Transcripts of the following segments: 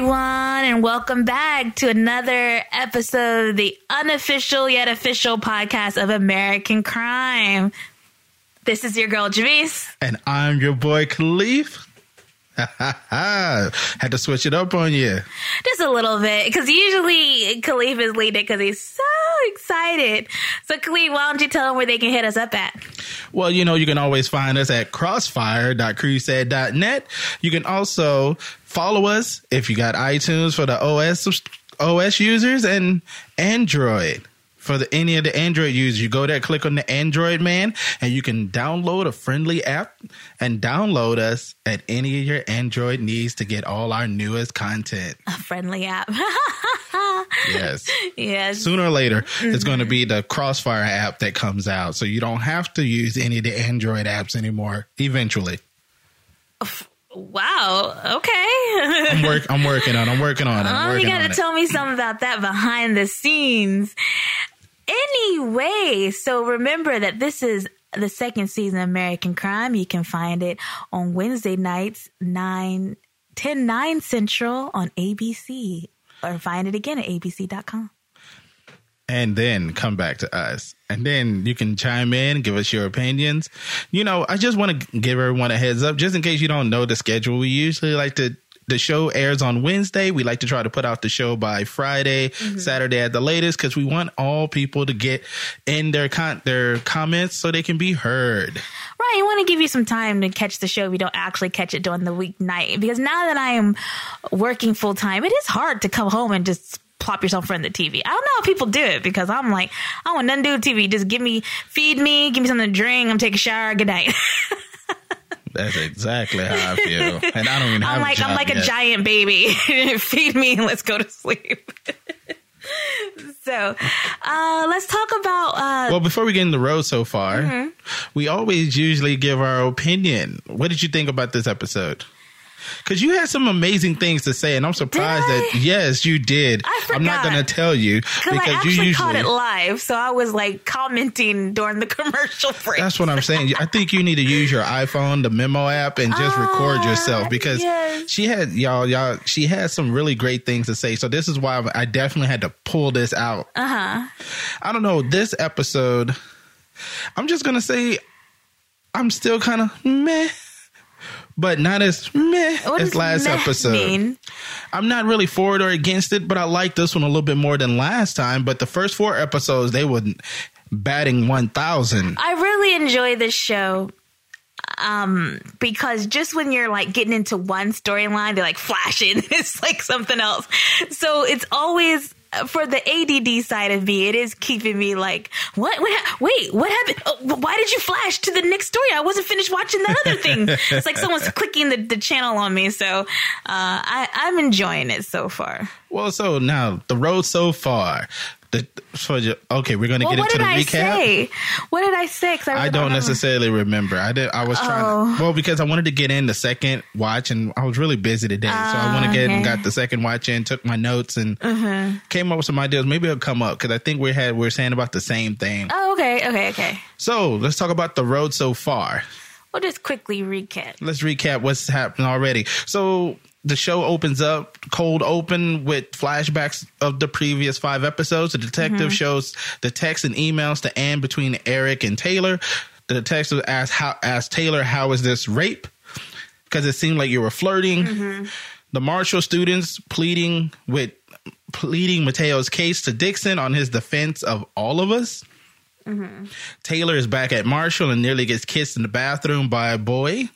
Everyone, and welcome back to another episode of the unofficial yet official podcast of American Crime. This is your girl, Jamese. And I'm your boy, Caliph. Had to switch it up on you. Just a little bit, because usually Caliph is leading because he's so excited. So, Caliph, why don't you tell them where they can hit us up at? Well, you know, you can always find us at crossfire.crusade.net. You can also follow us if you got iTunes for the OS OS users and Android for the, any of the Android users, you go there, click on the Android man, and you can download a friendly app and download us at any of your Android needs to get all our newest content. A friendly app. yes. Yes. Sooner or later, mm-hmm. it's going to be the Crossfire app that comes out. So you don't have to use any of the Android apps anymore eventually. Wow. Okay. I'm work. I'm working on. I'm working on it. Oh, you got to tell me something about that behind the scenes. Anyway, so remember that this is the second season of American Crime. You can find it on Wednesday nights, 9, 10, 9 Central on ABC, or find it again at abc.com. And then come back to us. And then you can chime in, give us your opinions. You know, I just want to give everyone a heads up, just in case you don't know the schedule. We usually like to the show airs on Wednesday. We like to try to put out the show by Friday, mm-hmm. Saturday at the latest, because we want all people to get in their con- their comments so they can be heard. Right, you want to give you some time to catch the show if you don't actually catch it during the weeknight. Because now that I am working full time, it is hard to come home and just plop yourself in front of the TV. I don't know how people do it because I'm like, I want nothing to do with TV. Just give me, feed me, give me something to drink. I'm taking a shower. Good night. That's exactly how I feel, and I don't even. I'm like I'm like yet. a giant baby. Feed me and let's go to sleep. so, uh, let's talk about. Uh, well, before we get in the road so far, mm-hmm. we always usually give our opinion. What did you think about this episode? Because you had some amazing things to say, and I'm surprised that yes, you did. I forgot. I'm not going to tell you because I actually you usually caught it live, so I was like commenting during the commercial break. That's what I'm saying. I think you need to use your iPhone, the memo app, and just uh, record yourself because yes. she had y'all y'all she had some really great things to say. So this is why I definitely had to pull this out. Uh huh. I don't know this episode. I'm just gonna say I'm still kind of meh but not as meh what as last episode. Mean? I'm not really for it or against it, but I like this one a little bit more than last time. But the first four episodes, they were batting 1,000. I really enjoy this show um, because just when you're like getting into one storyline, they're like flashing. it's like something else. So it's always for the ADD side of me, it is keeping me like, what? what wait, what happened? Oh, why did you flash to the next story? I wasn't finished watching that other thing. it's like someone's clicking the, the channel on me. So uh, I, I'm enjoying it so far. Well, so now the road so far. The, okay, we're going to well, get into the recap. Say? What did I say? I, I, don't necessarily remember. I did. I was oh. trying. To, well, because I wanted to get in the second watch, and I was really busy today, so I went again okay. and got the second watch in, took my notes, and uh-huh. came up with some ideas. Maybe it'll come up because I think we had we are saying about the same thing. Oh, okay, okay, okay. So let's talk about the road so far. We'll just quickly recap. Let's recap what's happened already. So the show opens up cold open with flashbacks of the previous five episodes. The detective mm-hmm. shows the texts and emails to Anne between Eric and Taylor. The detective asks how asks Taylor, "How is this rape?" Because it seemed like you were flirting. Mm-hmm. The Marshall students pleading with pleading Mateo's case to Dixon on his defense of all of us. Mm-hmm. Taylor is back at Marshall and nearly gets kissed in the bathroom by a boy.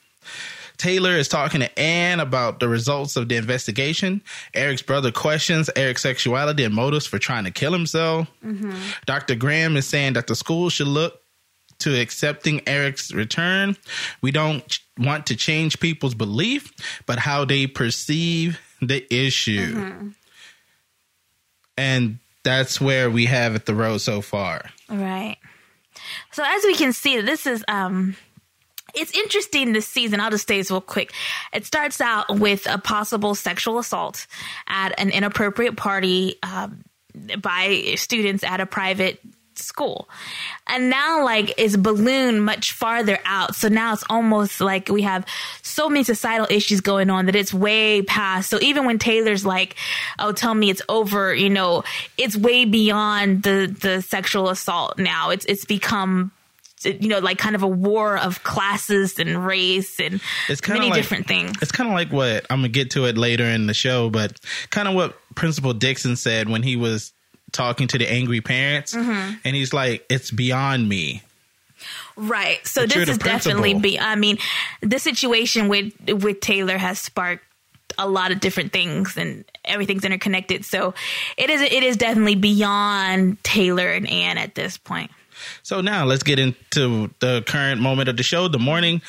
Taylor is talking to Anne about the results of the investigation. Eric's brother questions Eric's sexuality and motives for trying to kill himself. Mm-hmm. Dr. Graham is saying that the school should look to accepting Eric's return. We don't want to change people's belief, but how they perceive the issue. Mm-hmm. And that's where we have it the road so far. Right. So as we can see, this is um it's interesting this season. I'll just say this real quick. It starts out with a possible sexual assault at an inappropriate party um, by students at a private school. And now like it's ballooned much farther out. So now it's almost like we have so many societal issues going on that it's way past. So even when Taylor's like, oh, tell me it's over, you know, it's way beyond the, the sexual assault now. It's, it's become you know, like kind of a war of classes and race and It's many like, different things. It's kind of like what I'm gonna get to it later in the show, but kind of what Principal Dixon said when he was talking to the angry parents, Mm-hmm. and he's like, "It's beyond me." Right. So But this is definitely be I mean, the situation with with Taylor has sparked a lot of different things and everything's interconnected. So it is it is definitely beyond Taylor and Anne at this point. So now let's get into the current moment of the show. The morning,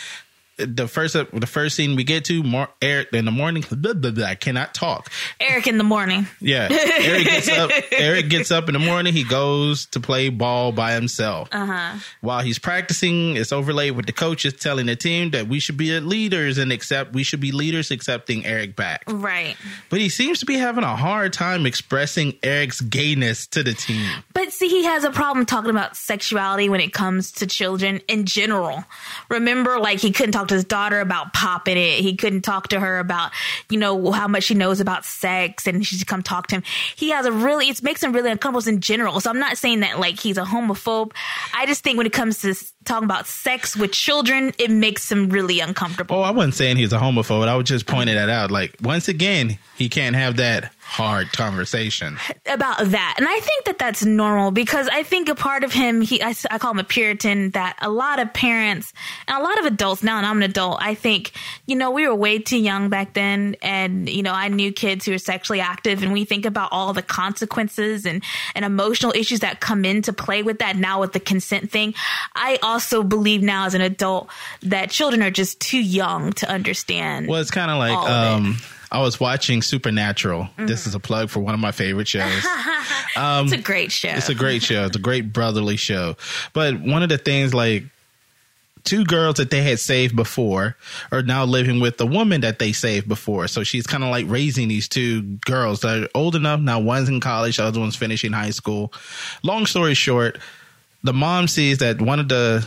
the first the first scene we get to, more Eric in the morning. Blah, blah, blah, I cannot talk. Eric in the morning. Yeah, Eric gets up. Eric gets up in the morning. He goes to play ball by himself. Uh-huh. While he's practicing, it's overlaid with the coaches telling the team that we should be leaders and accept. We should be leaders accepting Eric back. Right. But he seems to be having a hard time expressing Eric's gayness to the team. But see, he has a problem talking about sexuality when it comes to children in general. Remember, like he couldn't talk to his daughter about popping it. He couldn't talk to her about, you know, how much she knows about sex and she should come talk to him. He has a really, it makes him really uncomfortable in general. So I'm not saying that like he's a homophobe. I just think when it comes to talking about sex with children, it makes him really uncomfortable. Oh, I wasn't saying he's a homophobe. I was just pointing that out. Like once again, he can't have that hard conversation. about that. And I think that that's normal because I think a part of him, he, I call him a Puritan, that a lot of parents and a lot of adults now, and I'm an adult, I think, you know, we were way too young back then. And, you know, I knew kids who were sexually active and we think about all the consequences and, and emotional issues that come into play with that now with the consent thing. I also believe now as an adult that children are just too young to understand. Well, it's kind of like All it. um, I was watching Supernatural. This is a plug for one of my favorite shows. it's a great show. It's a great show. It's a great brotherly show. But one of the things, like, two girls that they had saved before are now living with the woman that they saved before. So she's kind of like raising these two girls that are old enough. Now, one's in college, the other one's finishing high school. Long story short, the mom sees that one of the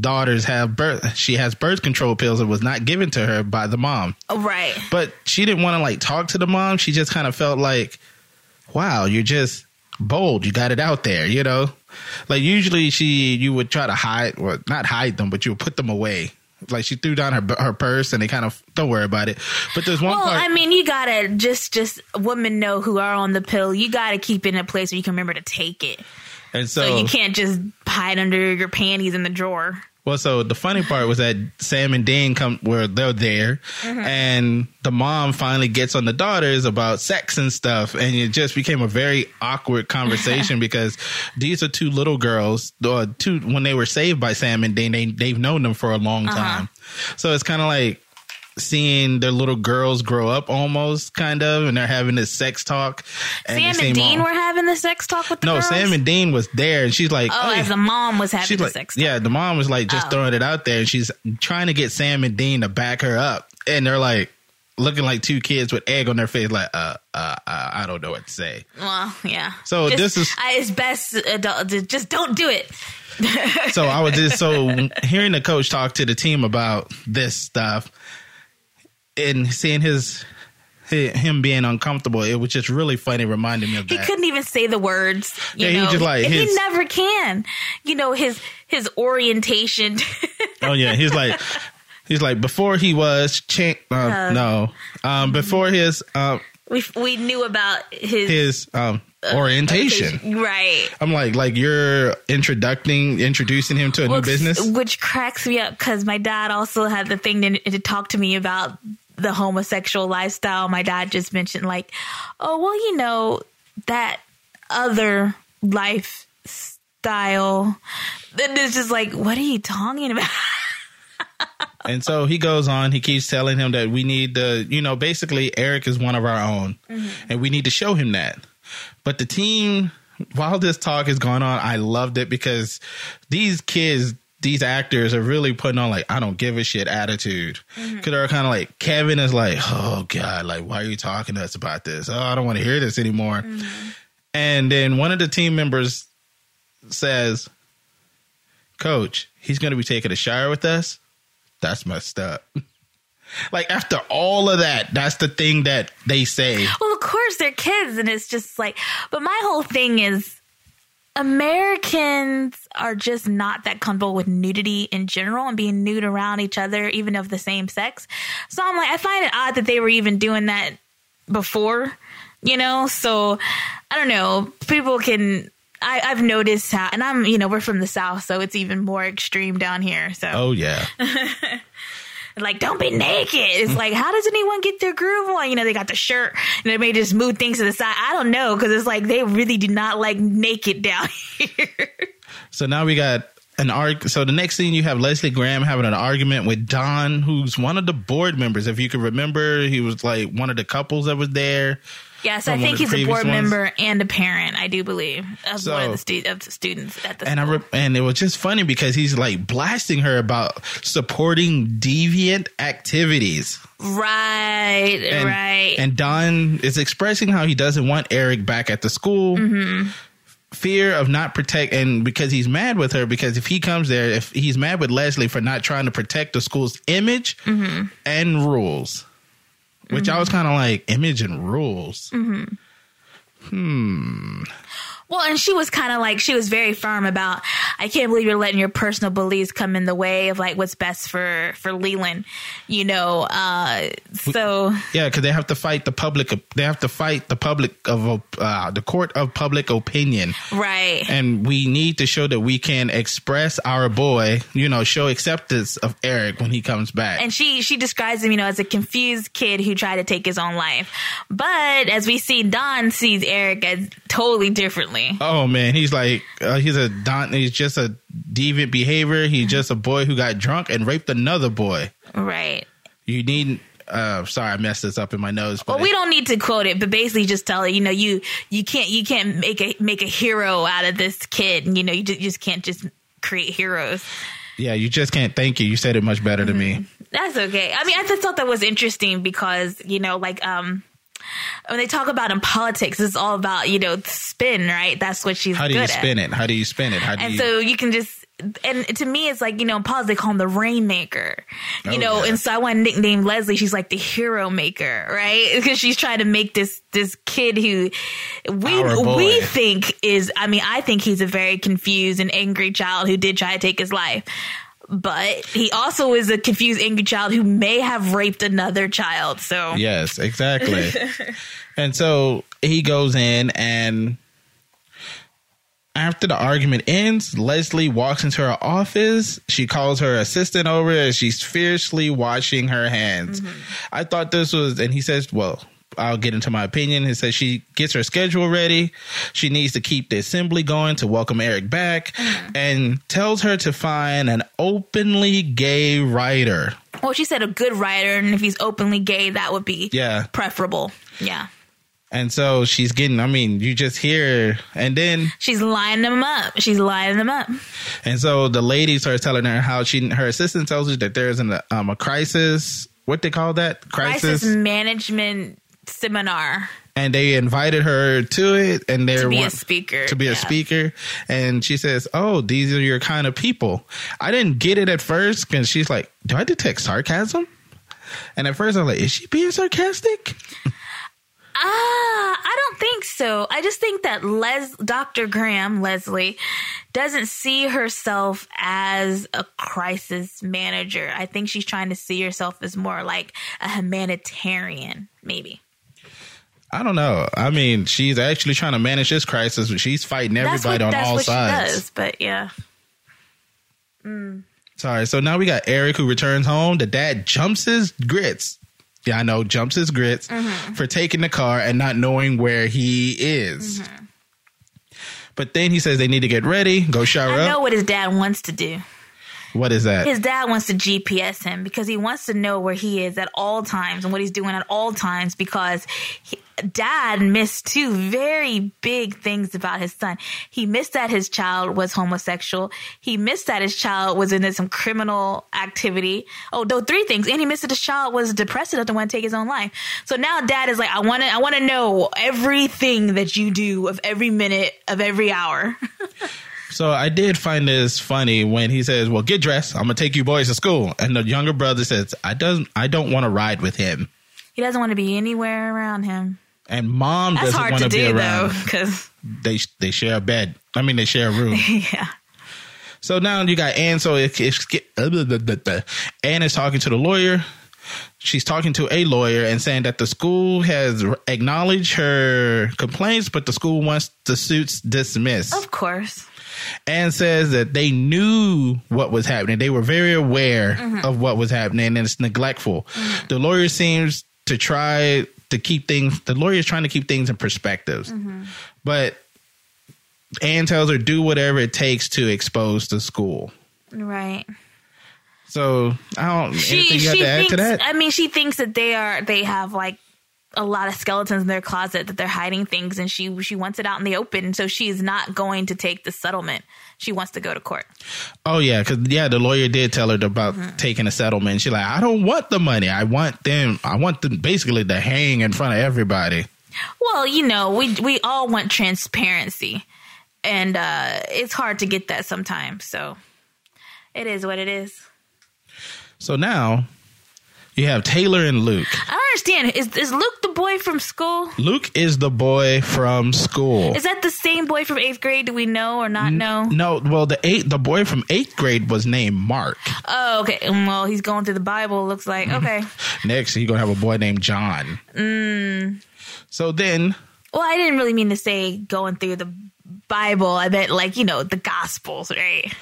daughters have birth she has birth control pills that was not given to her by the mom oh, right. but she didn't want to like talk to the mom. She just kind of felt like, wow, you're just bold. You got it out there, you know? Like usually she, you would try to hide, well, not hide them, but you would put them away. Like she threw down her her purse and they kind of don't worry about it. But there's one Well, part. I mean, you gotta just just women know who are on the pill. You gotta keep it in a place where you can remember to take it. And So, so, you can't just hide under your panties in the drawer. well, so the funny part was that Sam and Dean come where they're there, mm-hmm. and the mom finally gets on the daughters about sex and stuff, and it just became a very awkward conversation because these are two little girls, or two when they were saved by Sam and Dean, they they've known them for a long uh-huh. time, so it's kind of like seeing their little girls grow up almost kind of and they're having this sex talk and Sam and Dean all- were having the sex talk with the no girls? sam and dean was there and she's like Oh, as the mom was having she's the like, sex talk. yeah, the mom was like just Oh. throwing it out there, and she's trying to get Sam and Dean to back her up, and they're like looking like two kids with egg on their face, like, uh, uh, uh I don't know what to say. Well, yeah. So Just- this is- I, it's best adult, just don't do it. So I was just so hearing the coach talk to the team about this stuff, and seeing his. Him being uncomfortable, it was just really funny, reminding me of He that. couldn't even say the words. You Yeah, he know? just like his- he never can. You know his his orientation. Oh yeah, he's like, he's like before he was ch- uh, no, um, before his um, we we knew about his, his um, orientation. right? I'm like, like you're introducing introducing him to a new business. which cracks me up because my dad also had the thing to, to talk to me about the homosexual lifestyle. My dad just mentioned like, oh well, you know that other lifestyle. Then it's just like, what are you talking about? And so he goes on. He keeps telling him that we need to, you know, basically Eric is one of our own, mm-hmm. and we need to show him that. But the team, while this talk is going on, I loved it because these kids. These actors are really putting on like I don't give a shit attitude because they're kind of like Kevin is like oh god like why are you talking to us about this oh I don't want to hear this anymore mm-hmm. and then one of the team members says, Coach, he's going to be taking a shower with us. That's messed up. like, after all of that, that's the thing that they say. Well, of course they're kids, and it's just like, but my whole thing is Americans are just not that comfortable with nudity in general and being nude around each other, even of the same sex. So I'm like, I find it odd that they were even doing that before, you know? So I don't know. People can. I, I've noticed how, and I'm, you know, we're from the South, so it's even more extreme down here. So, Oh, yeah. like, don't be naked. It's like, how does anyone get their groove on? You know, they got the shirt and they may just move things to the side. I don't know because it's like they really do not like naked down here. So now we got an arg. So the next scene, you have Leslie Graham having an argument with Don, who's one of the board members. If you can remember, he was like one of the couples that was there. Yes, I think he's a board ones. member and a parent. I do believe of So- one of the, stu- of the students at the And I school. re- and it was just funny because he's like blasting her about supporting deviant activities. right, And, right. And Don is expressing how he doesn't want Eric back at the school. Mm-hmm. Fear of not protect, and because he's mad with her, because if he comes there, if he's mad with Leslie for not trying to protect the school's image Mm-hmm. and rules, which I was kind of like image and rules. Mm-hmm. Well, and she was kind of like she was very firm about. I can't believe you're letting your personal beliefs come in the way of like what's best for for Leland, you know. Uh, so Yeah, because they have to fight the public. They have to fight the public of uh, the court of public opinion. right, and we need to show that we can express our boy, you know, show acceptance of Eric when he comes back. and she she describes him, you know, as a confused kid who tried to take his own life. But as we see, Don sees Eric as totally differently. Oh man, he's like uh, he's a don. He's just a deviant behavior. He's just a boy who got drunk and raped another boy. Right. You need. Uh, sorry, I messed this up in my nose. But Well, we don't need to quote it, but basically just tell it. You know, you you can't you can't make a make a hero out of this kid. You know, you just, you just can't just create heroes. yeah, you just can't. Thank you. You said it much better than me. That's okay. I mean, I just thought that was interesting because you know, like um, when they talk about in politics, it's all about you know spin, right? That's what she's How do you at. spin it? How do you spin it? How do And you? so you can just. And to me, it's like you know, in politics they call him the rainmaker, you Oh, know. yeah. And so I want to nickname Leslie. She's like the hero maker, right? Because she's trying to make this this kid who we we think is. I mean, I think he's a very confused and angry child who did try to take his life, but he also is a confused, angry child who may have raped another child. So Yes, exactly. and so he goes in and after the argument ends, Leslie walks into her office. She calls her assistant over and she's fiercely washing her hands. Mm-hmm. I thought this was, and he says, well, I'll get into my opinion. He says she gets her schedule ready. She needs to keep the assembly going to welcome Eric back and tells her to find an openly gay writer. well, she said a good writer, and if he's openly gay, that would be Yeah. preferable. Yeah. And so she's getting, I mean, you just hear, and then, She's lining them up. She's lining them up. and so the lady starts telling her how she, her assistant tells her that there's an, um, a crisis, what they call that? Crisis management seminar And they invited her to it and they're to be a speaker. to be a speaker. And she says, Oh, these are your kind of people. I didn't get it at first because she's like, Do I detect sarcasm? And at first I was like, Is she being sarcastic? Ah, I don't think so. I just think that Les, Dr. Graham, Leslie, doesn't see herself as a crisis manager. I think she's trying to see herself as more like a humanitarian, maybe. I don't know. I mean, she's actually trying to manage this crisis, but she's fighting That's what, everybody on all what sides. she does. But yeah. Sorry. So now we got Eric who returns home. The dad jumps his grits. Yeah, I know, jumps his grits Mm-hmm. for taking the car and not knowing where he is. Mm-hmm. But then he says they need to get ready, go shower I up. know what his dad wants to do. What is that? His dad wants to GPS him because he wants to know where he is at all times and what he's doing at all times because he, dad missed two very big things about his son. He missed that his child was homosexual. He missed that his child was into some criminal activity. Oh, those three things. And he missed that his child was depressed enough to want to take his own life. So now dad is like, I want to, I want to know everything that you do of every minute of every hour. So I did find this funny when he says, "Well, get dressed. I'm gonna take you boys to school," and the younger brother says, "I doesn't. I don't want to ride with him." He doesn't want to be anywhere around him. And mom That's doesn't want to be do around. though, because They they share a bed. I mean, they share a room. yeah. So now you got Anne. So it, it's uh, blah, blah, blah, blah. Anne is talking to the lawyer. She's talking to a lawyer and saying that the school has acknowledged her complaints, but the school wants the suits dismissed. Of course. Anne says that they knew what was happening. They were very aware mm-hmm. of what was happening, and it's neglectful. Mm-hmm. The lawyer seems to try to keep things. The lawyer is trying to keep things in perspectives, mm-hmm. but Anne tells her do whatever it takes to expose the school. Right. So I don't. She anything you have she to add thinks to that? I mean she thinks that they are they have like a lot of skeletons in their closet that they're hiding things and she she wants it out in the open so she's not going to take the settlement. She wants to go to court. oh yeah, because yeah, the lawyer did tell her about taking a settlement. She's like, I don't want the money. I want them. I want them basically to hang in front of everybody. Well, you know, we we all want transparency. And uh it's hard to get that sometimes. So it is what it is. So now you have Taylor and Luke. I don't understand. Is is Luke the boy from school? Luke is the boy from school. Is that the same boy from eighth grade? Do we know or not know? no, well, the eight, the boy from eighth grade was named Mark. Oh, okay. Mm, well, he's going through the Bible. Looks like mm-hmm. okay. Next, he's gonna have a boy named John. Mm. So then, Well, I didn't really mean to say going through the Bible. I meant like you know the Gospels, right?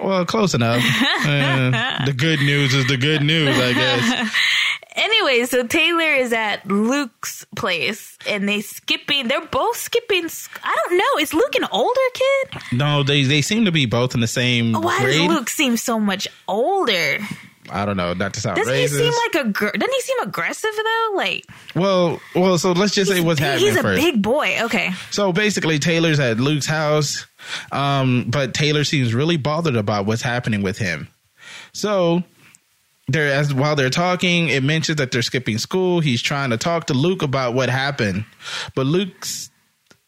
well, close enough. Uh, the good news is the good news, I guess. Anyway, so Taylor is at Luke's place, and they skipping. They're both skipping. I don't know. Is Luke an older kid? No, they they seem to be both in the same Why grade. does Luke seem so much older? I don't know, not to sound Doesn't racist. he seem like a? gr- Doesn't he seem aggressive though? Like well, well, so let's just say what's big- happening he's a first. big boy. Okay. So basically, Taylor's at Luke's house, um, but Taylor seems really bothered about what's happening with him. So they're as while they're talking, it mentions that they're skipping school. He's trying to talk to Luke about what happened, but Luke s-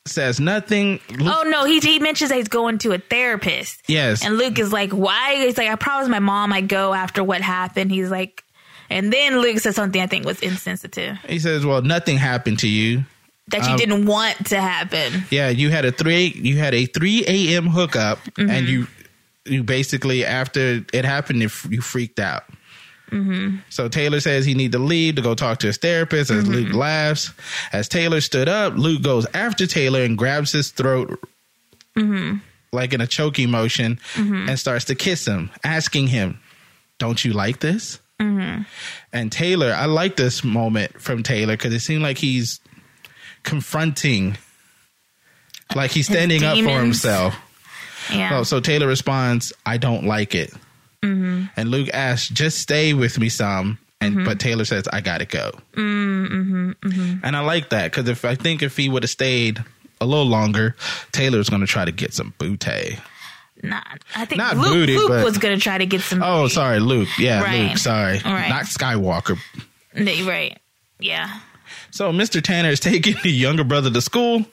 says nothing. Luke, Oh no, he he mentions that he's going to a therapist. yes, And Luke is like, why? He's like, I promised my mom I'd go after what happened. He's like, and then Luke says something I think was insensitive he says, "Well, nothing happened to you. that you Um, didn't want to happen. Yeah, you had a three you had a three a.m. hookup, Mm-hmm. and you you basically after it happened, you freaked out." Mm-hmm. So Taylor says he need to leave to go talk to his therapist. As Luke Mm-hmm. laughs, as Taylor stood up, Luke goes after Taylor and grabs his throat, Mm-hmm. like in a choking motion, and starts to kiss him, asking him, "Don't you like this?" Mm-hmm. And Taylor, I like this moment from Taylor because it seemed like he's confronting, like he's standing up for himself. Yeah. Oh, so Taylor responds, "I don't like it," Mm-hmm. and Luke asks, "Just stay with me some." And but Taylor says, "I gotta go," Mm-hmm, and I like that because if I think if he would have stayed a little longer, Taylor's going to try to get some booty. Nah, I think Not Luke, booty, Luke but- was going to try to get some. Oh, sorry, Luke. Yeah, Right. Luke. Sorry, Right. not Skywalker. Right. Yeah. So Mr. Tanner is taking the younger brother to school,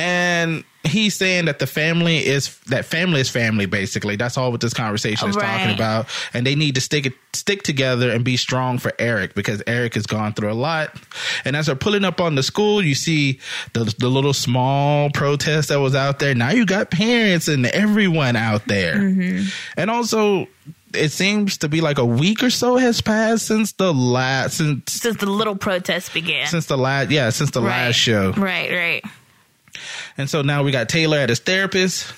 and he's saying that the family is that family is family. Basically, that's all what this conversation is talking about, and they need to stick stick together and be strong for Eric because Eric has gone through a lot. And as they're pulling up on the school, you see the the little small protest that was out there. Now you got parents and everyone out there, mm-hmm. and also. It seems to be like a week or so has passed since the last since Since the little protest began. since the last yeah since the right. last show Right. Right. And so now we got taylor at his therapist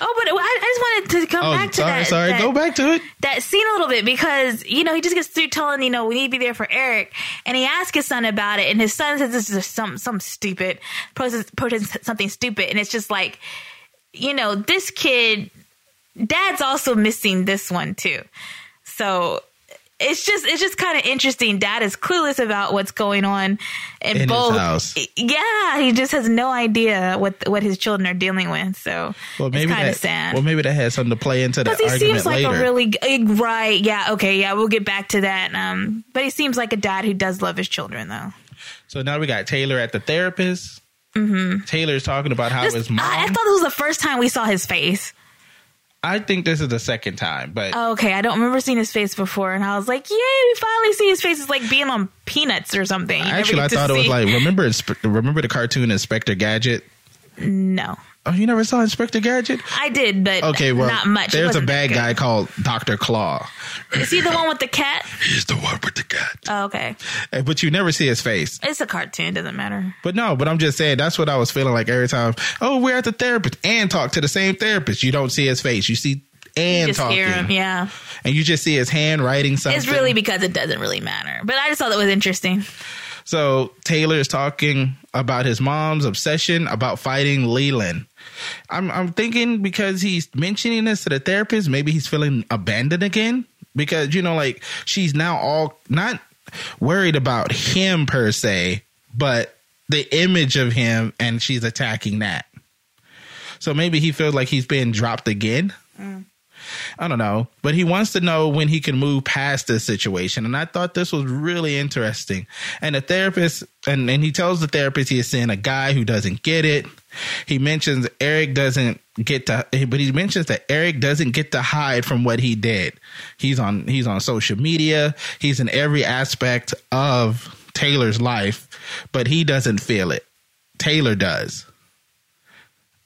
Oh, but I, I just wanted to come oh back to sorry that. sorry that, go back to it that scene a little bit because you know he just gets through telling you know we need to be there for Eric, and he asks his son about it, and his son says this is just some some stupid protest, protest something stupid, and it's just like you know this kid, dad's also missing this one too, so. It's just it's just kind of interesting. Dad is clueless about what's going on in, In his both. house. Yeah, he just has no idea what what his children are dealing with. So well maybe it's kind of sad. well maybe that has something to play into the Because he seems like later a really g- right. Yeah. Okay. Yeah. We'll get back to that. Um, but he seems like a dad who does love his children, though. so now we got taylor at the therapist Taylor's talking about how This- his mom. I, I thought this was the first time we saw his face. I think this is the second time, but Oh, okay, I don't remember seeing his face before, and I was like, "Yay, we finally see his face!" It's like being on Peanuts or something. You actually, I thought it was like remember remember the cartoon Inspector Gadget. no, Oh, you never saw Inspector Gadget? I did, but Okay, well, not much. There's a bad guy called Doctor Claw. Is he the one with the cat? He's the one with the cat, Oh, okay, Eh, but you never see his face. it's a cartoon. Doesn't matter. But no, but I'm just saying that's what I was feeling like every time. Oh, we're at the therapist and talk to the same therapist. You don't see his face. You see and Just talking, hear him. Yeah, and you just see his handwriting. something. it's really because it doesn't really matter. But I just thought that was interesting. So Taylor is talking about his mom's obsession about fighting Leland. I'm I'm thinking because he's mentioning this to the therapist, maybe he's feeling abandoned again. Because, you know, like she's now all not worried about him per se, but the image of him and she's attacking that. So maybe he feels like he's being dropped again. Mm. I don't know, but he wants to know when he can move past this situation. And I thought this was really interesting. And the therapist, and, and he tells the therapist he is seeing a guy who doesn't get it. He mentions Eric doesn't get to, but he mentions that Eric doesn't get to hide from what he did. He's on, he's on social media. He's in every aspect of Taylor's life, but he doesn't feel it. Taylor does.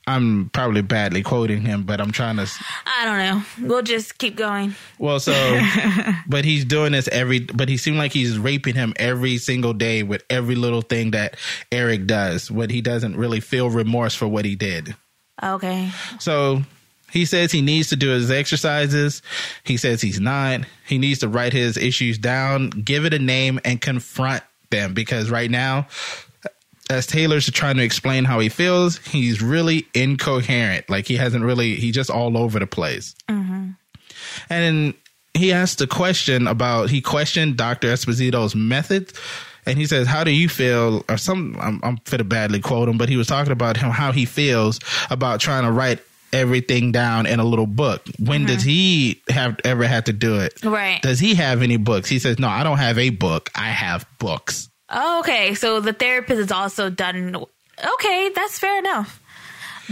I'm probably badly quoting him, but I'm trying to I don't know. We'll just keep going. well, so, but he's doing this every, but he seemed like he's raping him every single day with every little thing that Eric does, what he doesn't really feel remorse for what he did. Okay. So he says he needs to do his exercises. He says he's not. He needs to write his issues down, give it a name, and confront them because right now, as Taylor's trying to explain how he feels, he's really incoherent. Like he hasn't really, he's just all over the place. Mm-hmm. And he asked a question about, he questioned Dr. Esposito's methods. And he says, How do you feel? Or some, I'm, I'm fit to badly quote him, but he was talking about him, how he feels about trying to write everything down in a little book. When does mm-hmm. he have ever had to do it? Right. Does he have any books? He says, No, I don't have a book. I have books. Oh, okay. So the therapist is also done. Okay, that's fair enough.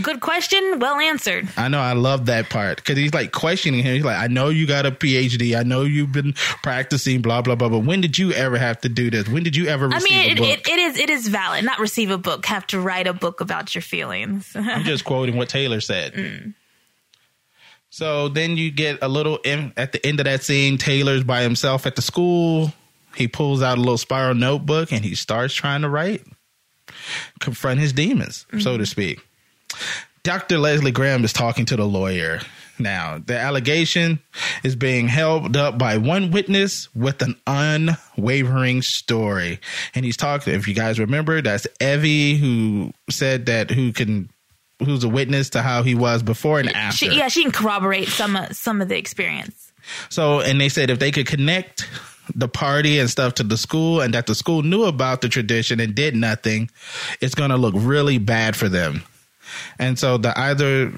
Good question. Well answered. I know I love that part because he's like questioning him. He's like, I know you got a PhD. I know you've been practicing, blah blah blah. But when did you ever have to do this? When did you ever I receive mean, a it, book? it, it is it is valid. Not receive a book. Have to write a book about your feelings. I'm just quoting what Taylor said. Mm. So then you get a little in, at the end of that scene. Taylor's by himself at the school. He pulls out a little spiral notebook and he starts trying to write, confront his demons, so mm-hmm. to speak. Dr. Leslie Graham is talking to the lawyer now. The allegation is being held up by one witness with an unwavering story. And he's talking, if you guys remember, that's Evie who said that who can who's a witness to how he was before and after. she, yeah, she can corroborate some of, some of the experience. So, and they said if they could connect the party and stuff to the school and that the school knew about the tradition and did nothing, it's going to look really bad for them. And so the either,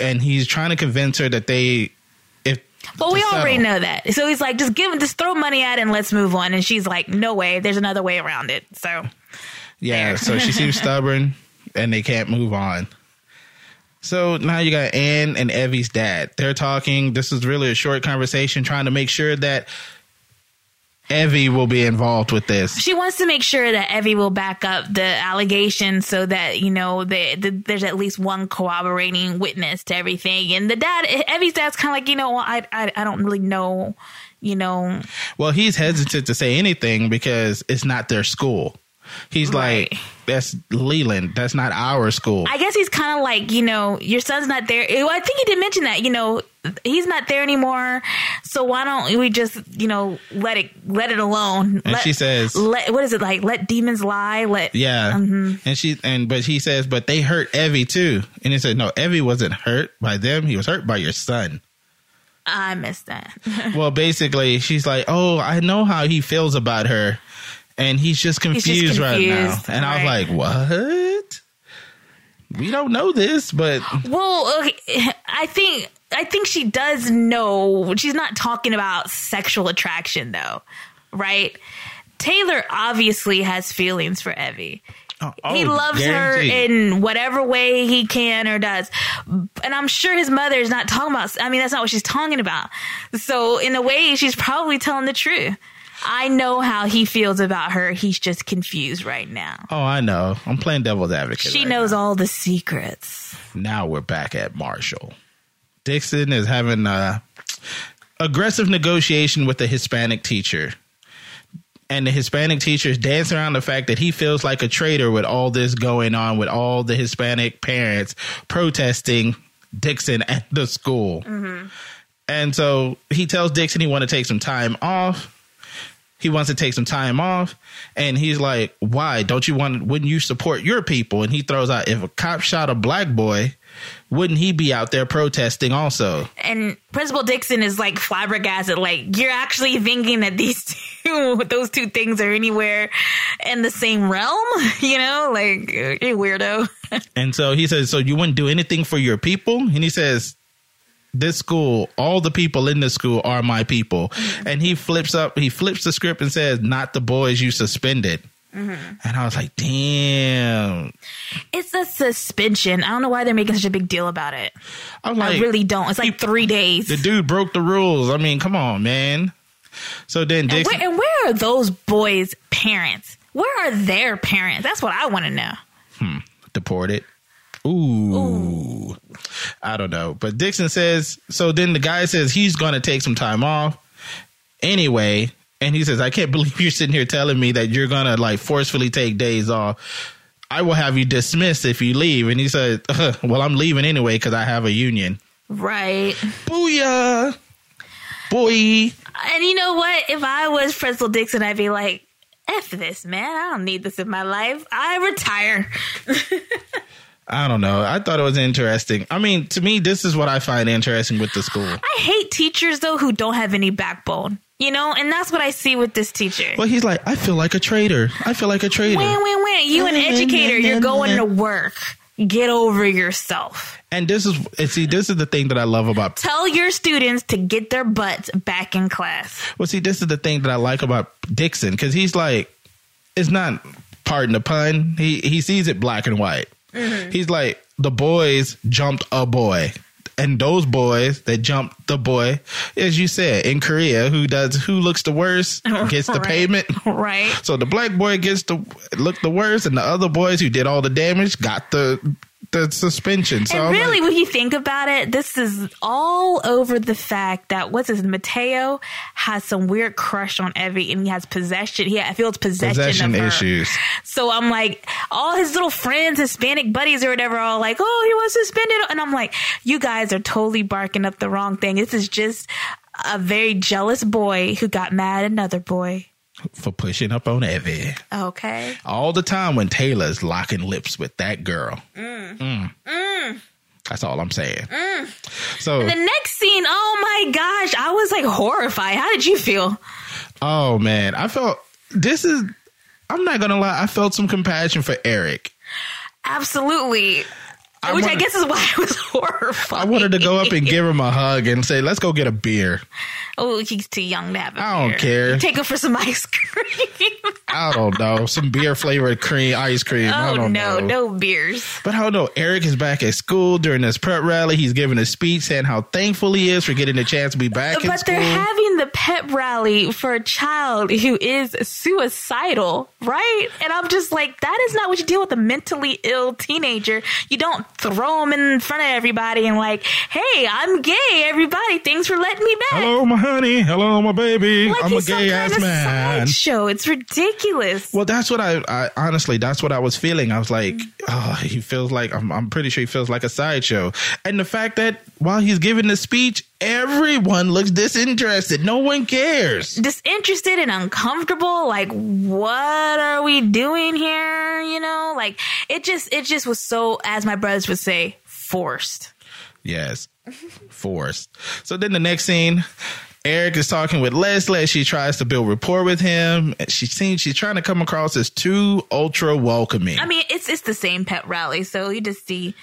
and he's trying to convince her that they, if, Well, we to already know that. So he's like, just give, just throw money at it and let's move on. And she's like, no way. There's another way around it. So Yeah, so she seems stubborn and they can't move on. So now you got Anne and Evie's dad. They're talking. This is really a short conversation trying to make sure that Evie will be involved with this. she wants to make sure that Evie will back up the allegation so that, you know, the, the, there's at least one corroborating witness to everything. And the dad, Evie's dad's kind of like, you know, I, I, I don't really know, you know, Well, he's hesitant to say anything because it's not their school. He's Right. like, that's Leland. That's not our school. I guess he's kind of like, you know, your son's not there. Well, I think he did mention that, you know, he's not there anymore. So why don't we just, you know, let it let it alone? And let, she says- let, what is it like? Let demons lie. Let yeah. Mm-hmm. And she, and, but he says, but they hurt Evie too. And he said, no, Evie wasn't hurt by them. He was hurt by your son. I missed that. well, basically, she's like, "Oh, I know how he feels about her," and he's just confused, just right now. confused, And I was like, "What? We don't know this, but well, okay, I think I think she does know. She's not talking about sexual attraction though, right? Taylor obviously has feelings for Evie. Oh, he oh, loves her in whatever way he can or does. And I'm sure his mother is not talking about, I mean, that's not what she's talking about. So, in a way, she's probably telling the truth. I know how he feels about her. He's just confused right now. Oh, I know. I'm playing devil's advocate. She right knows all the secrets. now we're back at Marshall. Dixon is having a aggressive negotiation with the Hispanic teacher. And the Hispanic teacher is dancing around the fact that he feels like a traitor with all this going on, with all the Hispanic parents protesting Dixon at the school. Mm-hmm. And so he tells Dixon he want to take some time off. He wants to take some time off, and he's like, "Why don't you want? Wouldn't you support your people?" And he throws out, "If a cop shot a black boy, wouldn't he be out there protesting also?" And Principal Dixon is like flabbergasted. Like, you're actually thinking that these two, those two things are anywhere in the same realm? You know, like, uh, you weirdo. And so he says, "So you wouldn't do anything for your people?" And he says, "This school, all the people in this school are my people." And he flips up, he flips the script and says, "Not the boys you suspended." Mm-hmm. And I was like, "Damn!" It's a suspension. I don't know why they're making such a big deal about it. I'm like, I really don't. It's like three days. the dude broke the rules. I mean, come on, man. So then and, where, and where are those boys' parents? Where are their parents? That's what I want to know. Hmm. deported. Ooh. I don't know. But Dixon says, so then the guy says he's going to take some time off anyway. And he says, I can't believe you're sitting here telling me that you're going to like forcefully take days off. I will have you dismissed if you leave. And he said, "Uh, well, I'm leaving anyway because I have a union. Right. Booyah. Boy. And you know what? If I was Principal Dixon, I'd be like, F this, man. I don't need this in my life. I retire. I don't know. I thought it was interesting. I mean, to me, this is what I find interesting with the school. I hate teachers, though, who don't have any backbone. You know, and that's what I see with this teacher. Well, he's like, I feel like a traitor. I feel like a traitor. Win, win, win. You an educator. You're going to work. Get over yourself. And this is and see, this is the thing that I love about. Tell your students to get their butts back in class. Well, see, this is the thing that I like about Dixon because he's like, it's not pardon the pun. He he sees it black and white. He's like, the boys jumped a boy. And those boys that jumped the boy, as you said, in Korea, who does who looks the worst gets the Right. payment. Right. So the black boy gets the look the worst, and the other boys who did all the damage got the the suspension. So And really, like, when you think about it, this is all over the fact that what's his Mateo has some weird crush on Evie, and he has possession. He feels possession, possession issues. So I'm like, all his little friends, Hispanic buddies or whatever, are all like, "Oh, he was suspended," and I'm like, "You guys are totally barking up the wrong thing. This is just a very jealous boy who got mad at another boy." For pushing up on Evie. Okay. all the time when Taylor's locking lips with that girl. Mm. mm. mm. That's all I'm saying. Mm. So, The next scene, oh my gosh, I was like horrified. How did you feel? oh man, I felt this is. I'm not gonna lie. I felt some compassion for Eric. Absolutely. I Which I guess is why I was horrified. I wanted to go up and give him a hug and say, "Let's go get a beer." Oh, he's too young to have a I don't care. Take him for some ice cream. I don't know, some beer flavored cream, ice cream. I oh don't no, know. no beers. But I don't know. Eric is back at school during this prep rally. He's giving a speech saying how thankful he is for getting a chance to be back in But they're having the pep rally for a child who is suicidal, right? And I'm just like, that is not what you deal with a mentally ill teenager. You don't throw him in front of everybody and like, hey, I'm gay, everybody. Thanks for letting me back. Hello, my honey. Hello, my baby. Like I'm a gay ass man. Show. It's ridiculous. Well, that's what I, I honestly, that's what I was feeling. I was like, Mm. oh, he feels like, I'm, I'm pretty sure he feels like a sideshow. And the fact that while he's giving the speech, everyone looks disinterested. No one cares. disinterested and uncomfortable like what are we doing here you know like it just it just was so as my brothers would say forced Yes. Forced. So then the next scene, Eric is talking with Leslie. She tries to build rapport with him. She seems she's trying to come across as too ultra welcoming. i mean it's it's the same pet rally so you just see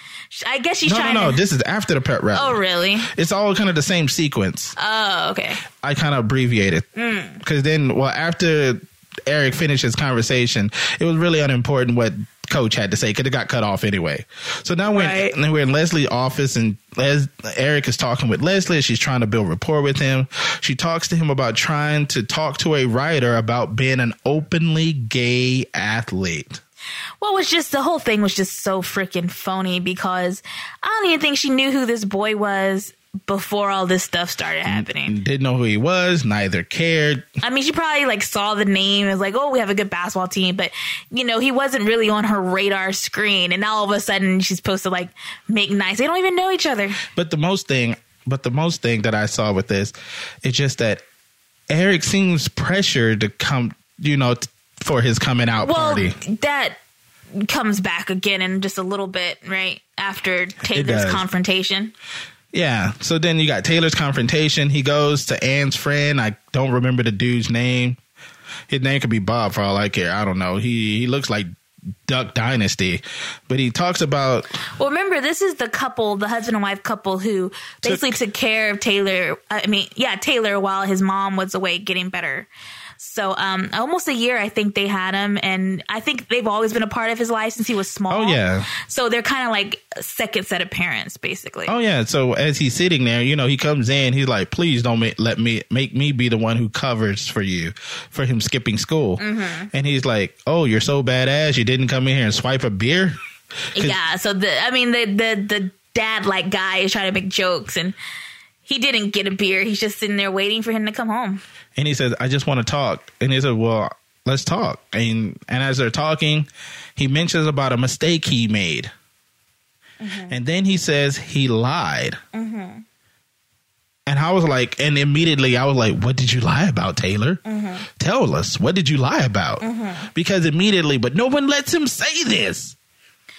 i guess she's no, no, trying no. to This is after the pet rally. oh really It's all kind of the same sequence. oh okay I kind of abbreviated Hmm. because then, well, after Eric finish his conversation. It was really unimportant what coach had to say because it got cut off anyway. So now we're, Right. in, we're in Leslie's office and Les, Eric is talking with Leslie. She's trying to build rapport with him. She talks to him about trying to talk to a writer about being an openly gay athlete. Well, was just the whole thing was just so freaking phony because I don't even think she knew who this boy was before all this stuff started happening. Didn't know who he was, neither cared. I mean, she probably like saw the name and was like, "Oh, we have a good basketball team," but you know, he wasn't really on her radar screen. And now all of a sudden, she's supposed to like make nice. They don't even know each other. But the most thing, but the most thing that I saw with this is just that Eric seems pressured to come, you know, t- for his coming out Well, party. that comes back again in just a little bit, right after Taylor's confrontation. Yeah. So then you got Taylor's confrontation. He goes to Anne's friend. I don't remember the dude's name. His name could be Bob for all I care. I don't know. He he looks like Duck Dynasty, but he talks about Well, remember, this is the couple, the husband and wife couple who basically took care of Taylor. I mean, yeah, Taylor while his mom was away getting better. So, um, almost a year, I think they had him, and I think they've always been a part of his life since he was small. Oh, yeah. So they're kind of like second set of parents, basically. Oh yeah. So as he's sitting there, you know, he comes in. He's like, "Please don't make, let me make me be the one who covers for you for him skipping school." And he's like, "Oh, you're so badass. You didn't come in here and swipe a beer." Yeah. So the, I mean, the the the dad like guy is trying to make jokes, and he didn't get a beer. He's just sitting there waiting for him to come home. And he says, "I just want to talk." And he said, "Well, let's talk." And and as they're talking, he mentions about a mistake he made. Mm-hmm. And then he says he lied. Mm-hmm. And I was like, and immediately I was like, what did you lie about, Taylor? Mm-hmm. Tell us, what did you lie about? Because immediately, but no one lets him say this.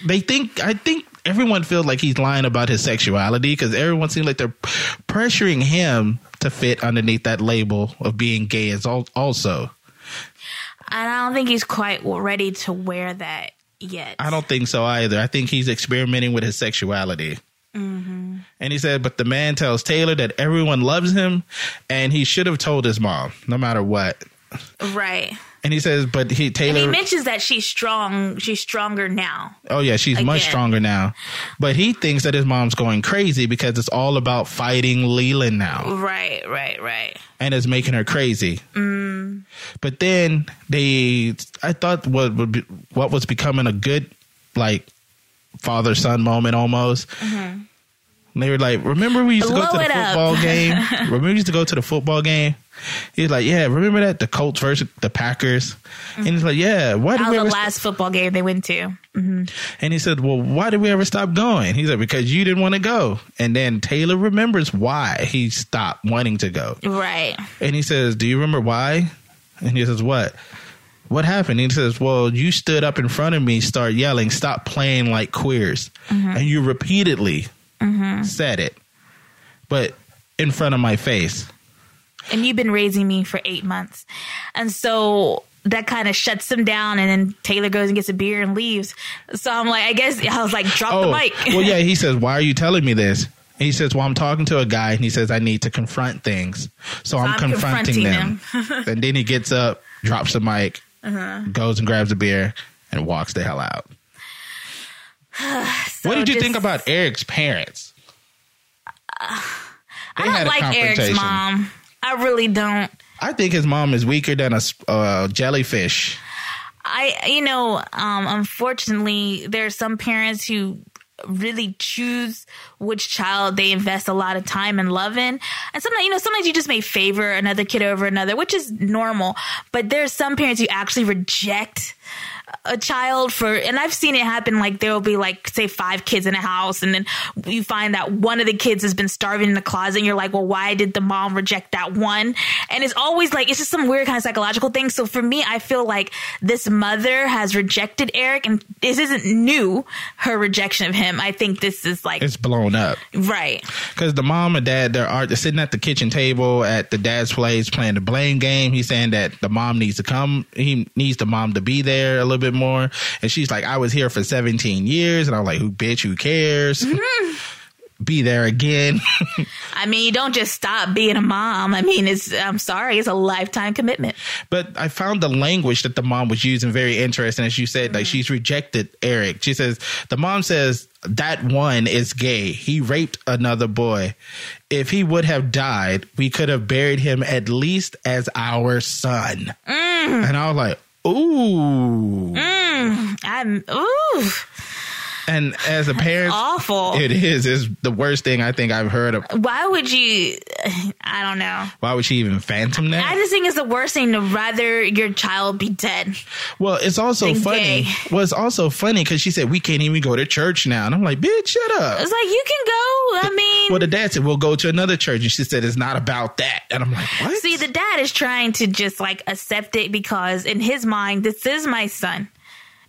They think, I think everyone feels like he's lying about his sexuality because everyone seems like they're pressuring him to fit underneath that label of being gay as al- also. And I don't think he's quite ready to wear that yet. I don't think so either. I think he's experimenting with his sexuality. Mm-hmm. And he said, but the man tells Taylor that everyone loves him and he should have told his mom, no matter what. Right. And he says, but he And Taylor. he mentions that she's strong. She's stronger now. oh yeah, she's much stronger now. But he thinks that his mom's going crazy because it's all about fighting Leyland now, Right, right, right. and it's making her crazy. Mm. But then they, I thought what would be, what was becoming a good like father son moment almost. Mm-hmm. And they were like, "Remember we used to go to the it up." football game? Remember we used to go to the football game?" He's like, "Yeah, remember that the Colts versus the Packers?" And he's like, "Yeah, why did That we was ever?" the last football game they went to. Mm-hmm. And he said, Well, why did we ever stop going? He's like, Because you didn't want to go. And then Taylor remembers why he stopped wanting to go. Right. And he says, Do you remember why? And he says, What? What happened? And he says, Well, you stood up in front of me, start yelling, Stop playing like queers. Mm-hmm. And you repeatedly said it, but in front of my face. And you've been raising me for eight months. And so that kind of shuts him down. And then Taylor goes and gets a beer and leaves. So I'm like, I guess I was like, drop the mic. Oh, well, yeah. He says, "Why are you telling me this?" And he says, "Well, I'm talking to a guy, and he says I need to confront things, so, I'm, I'm confronting, them." confronting and then he gets up, drops the mic, Uh-huh. goes and grabs a beer, and walks the hell out. So what did you just- think about Eric's parents? I don't like Eric's mom. I really don't. I think his mom is weaker than a uh, jellyfish. I, you know, um, unfortunately, there are some parents who really choose which child they invest a lot of time and love in. And sometimes, you know, sometimes you just may favor another kid over another, which is normal. But there's some parents who actually reject a child for, and I've seen it happen. Like there will be like, say, five kids in a house, and then you find that one of the kids has been starving in the closet, and you're like, well, why did the mom reject that one? And it's always like, it's just some weird kind of psychological thing. So for me, I feel like this mother has rejected Eric, and this isn't new, her rejection of him. I think this is like, It's blown up right. because the mom and dad they're, are, they're sitting at the kitchen table at the dad's place playing the blame game. He's saying that the mom needs to come. He needs the mom to be there a little bit more. And she's like, "I was here for 17 years," and I'm like, "Who bitch? Who cares?" be there again. I mean, you don't just stop being a mom. I mean, it's, I'm sorry, it's a lifetime commitment. but I found the language that the mom was using very interesting. As you said, like mm-hmm. she's rejected Eric. She says, the mom says, that one is gay. He raped another boy. If he would have died, we could have buried him at least as our son. Mm. And I was like, ooh. Mm, I'm, ooh, And as a parent, awful. it is. It's the worst thing I think I've heard of. Why would you, I don't know. Why would she even phantom that? I just think it's the worst thing to rather your child be dead. Well, it's also funny. gay. Well, it's also funny because she said we can't even go to church now, and I'm like, bitch, shut up. It's like, you can go. Well, the dad said we'll go to another church, and she said it's not about that, and I'm like, what? See, the dad is trying to just like accept it because in his mind, this is my son.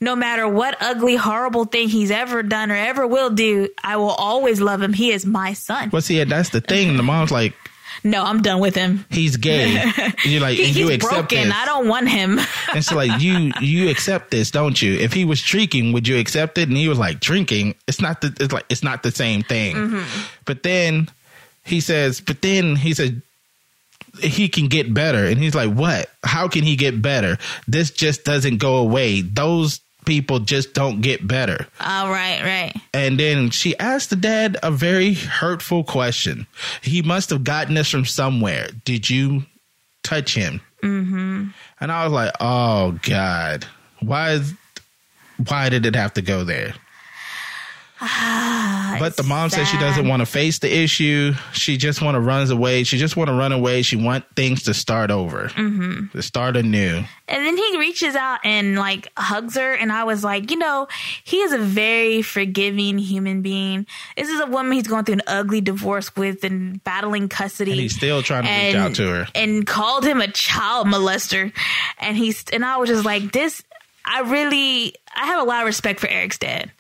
No matter what ugly, horrible thing he's ever done or ever will do, I will always love him. He is my son. Well, see, that's the thing. And the mom's like, No, I'm done with him. he's gay. And you're like, He- and you he's accept broken. this. I don't want him. And so, like, you you accept this, don't you? If he was drinking, would you accept it? And he was like, drinking. It's not the. It's like it's not the same thing. Mm-hmm. But then he says, but then he said. He can get better. And he's like, What? How can he get better? This just doesn't go away. Those people just don't get better. All right, right. And then she asked the dad a very hurtful question. He must have gotten this from somewhere. Did you touch him? Mm-hmm. And I was like, oh God, why? Why did it have to go there? But the mom says she doesn't want to face the issue. She just want to runs away. She just want to run away. She want things to start over, mm-hmm. to start anew. And then he reaches out and like hugs her. And I was like, you know, he is a very forgiving human being. This is a woman he's going through an ugly divorce with and battling custody. And he's still trying to reach out to her. And called him a child molester. And he's, and I was just like, this, I really, I have a lot of respect for Eric's dad.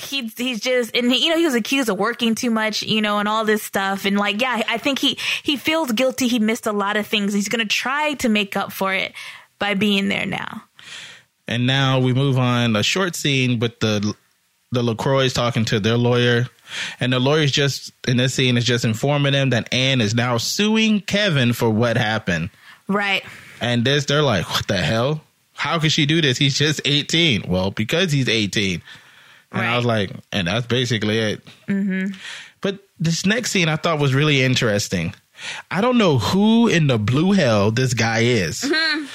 He, he's just and he, you know he was accused of working too much you know and all this stuff and like yeah I think he he feels guilty he missed a lot of things he's gonna try to make up for it by being there now And now we move on a short scene with the the Lacroix talking to their lawyer, and the lawyer's just in this scene is just informing them that Anne is now suing Kevin for what happened. right And this, they're like, "What the hell? How could she do this? He's just eighteen. Well, because he's eighteen. And I was like, and that's basically it. Mm-hmm. But this next scene I thought was really interesting. I don't know who in the blue hell this guy is. Mm-hmm.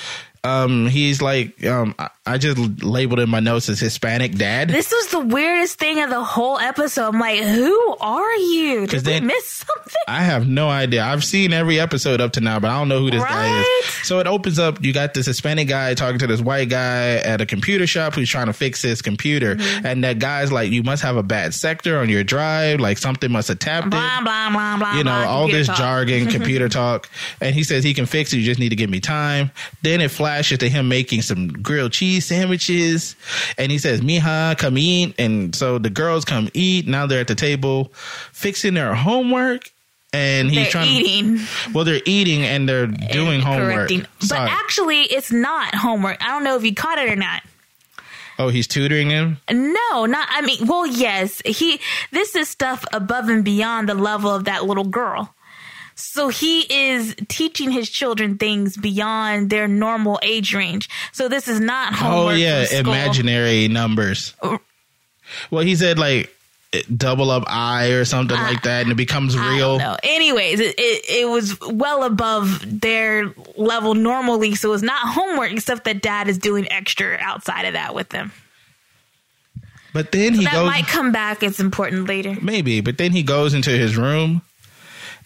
Um, he's like, um, I, I just labeled in my notes as Hispanic dad. this was the weirdest thing of the whole episode I'm like who are you did we miss something I have no idea. I've seen every episode up to now, but I don't know who this guy is. So it opens up. You got this Hispanic guy talking to this white guy at a computer shop who's trying to fix his computer, Mm-hmm. and that guy's like, "You must have a bad sector on your drive. Like something must have tapped blah it." blah blah blah you know, blah, all this talk. jargon, computer talk. And he says he can fix it. You just need to give me time. Then it flashes to him making some grilled cheese sandwiches. And he says, Mija, come eat. And so the girls come eat. Now they're at the table fixing their homework. And he's they're trying eating Well, they're eating and they're doing and homework. but Sorry. actually it's not homework I don't know if you caught it or not oh, he's tutoring him? No, not. I mean, well, yes, he. This is stuff above and beyond the level of that little girl. So he is teaching his children things beyond their normal age range. So this is not oh, homework. Oh, yeah. Imaginary numbers. Oh. Well, he said like double up I or something like that. And it becomes I real. don't. Anyways, it, it, it was well above their level normally. So it's not homework, except that dad is doing extra outside of that with them. But then he That goes. might come back. It's important later. Maybe, but then he goes into his room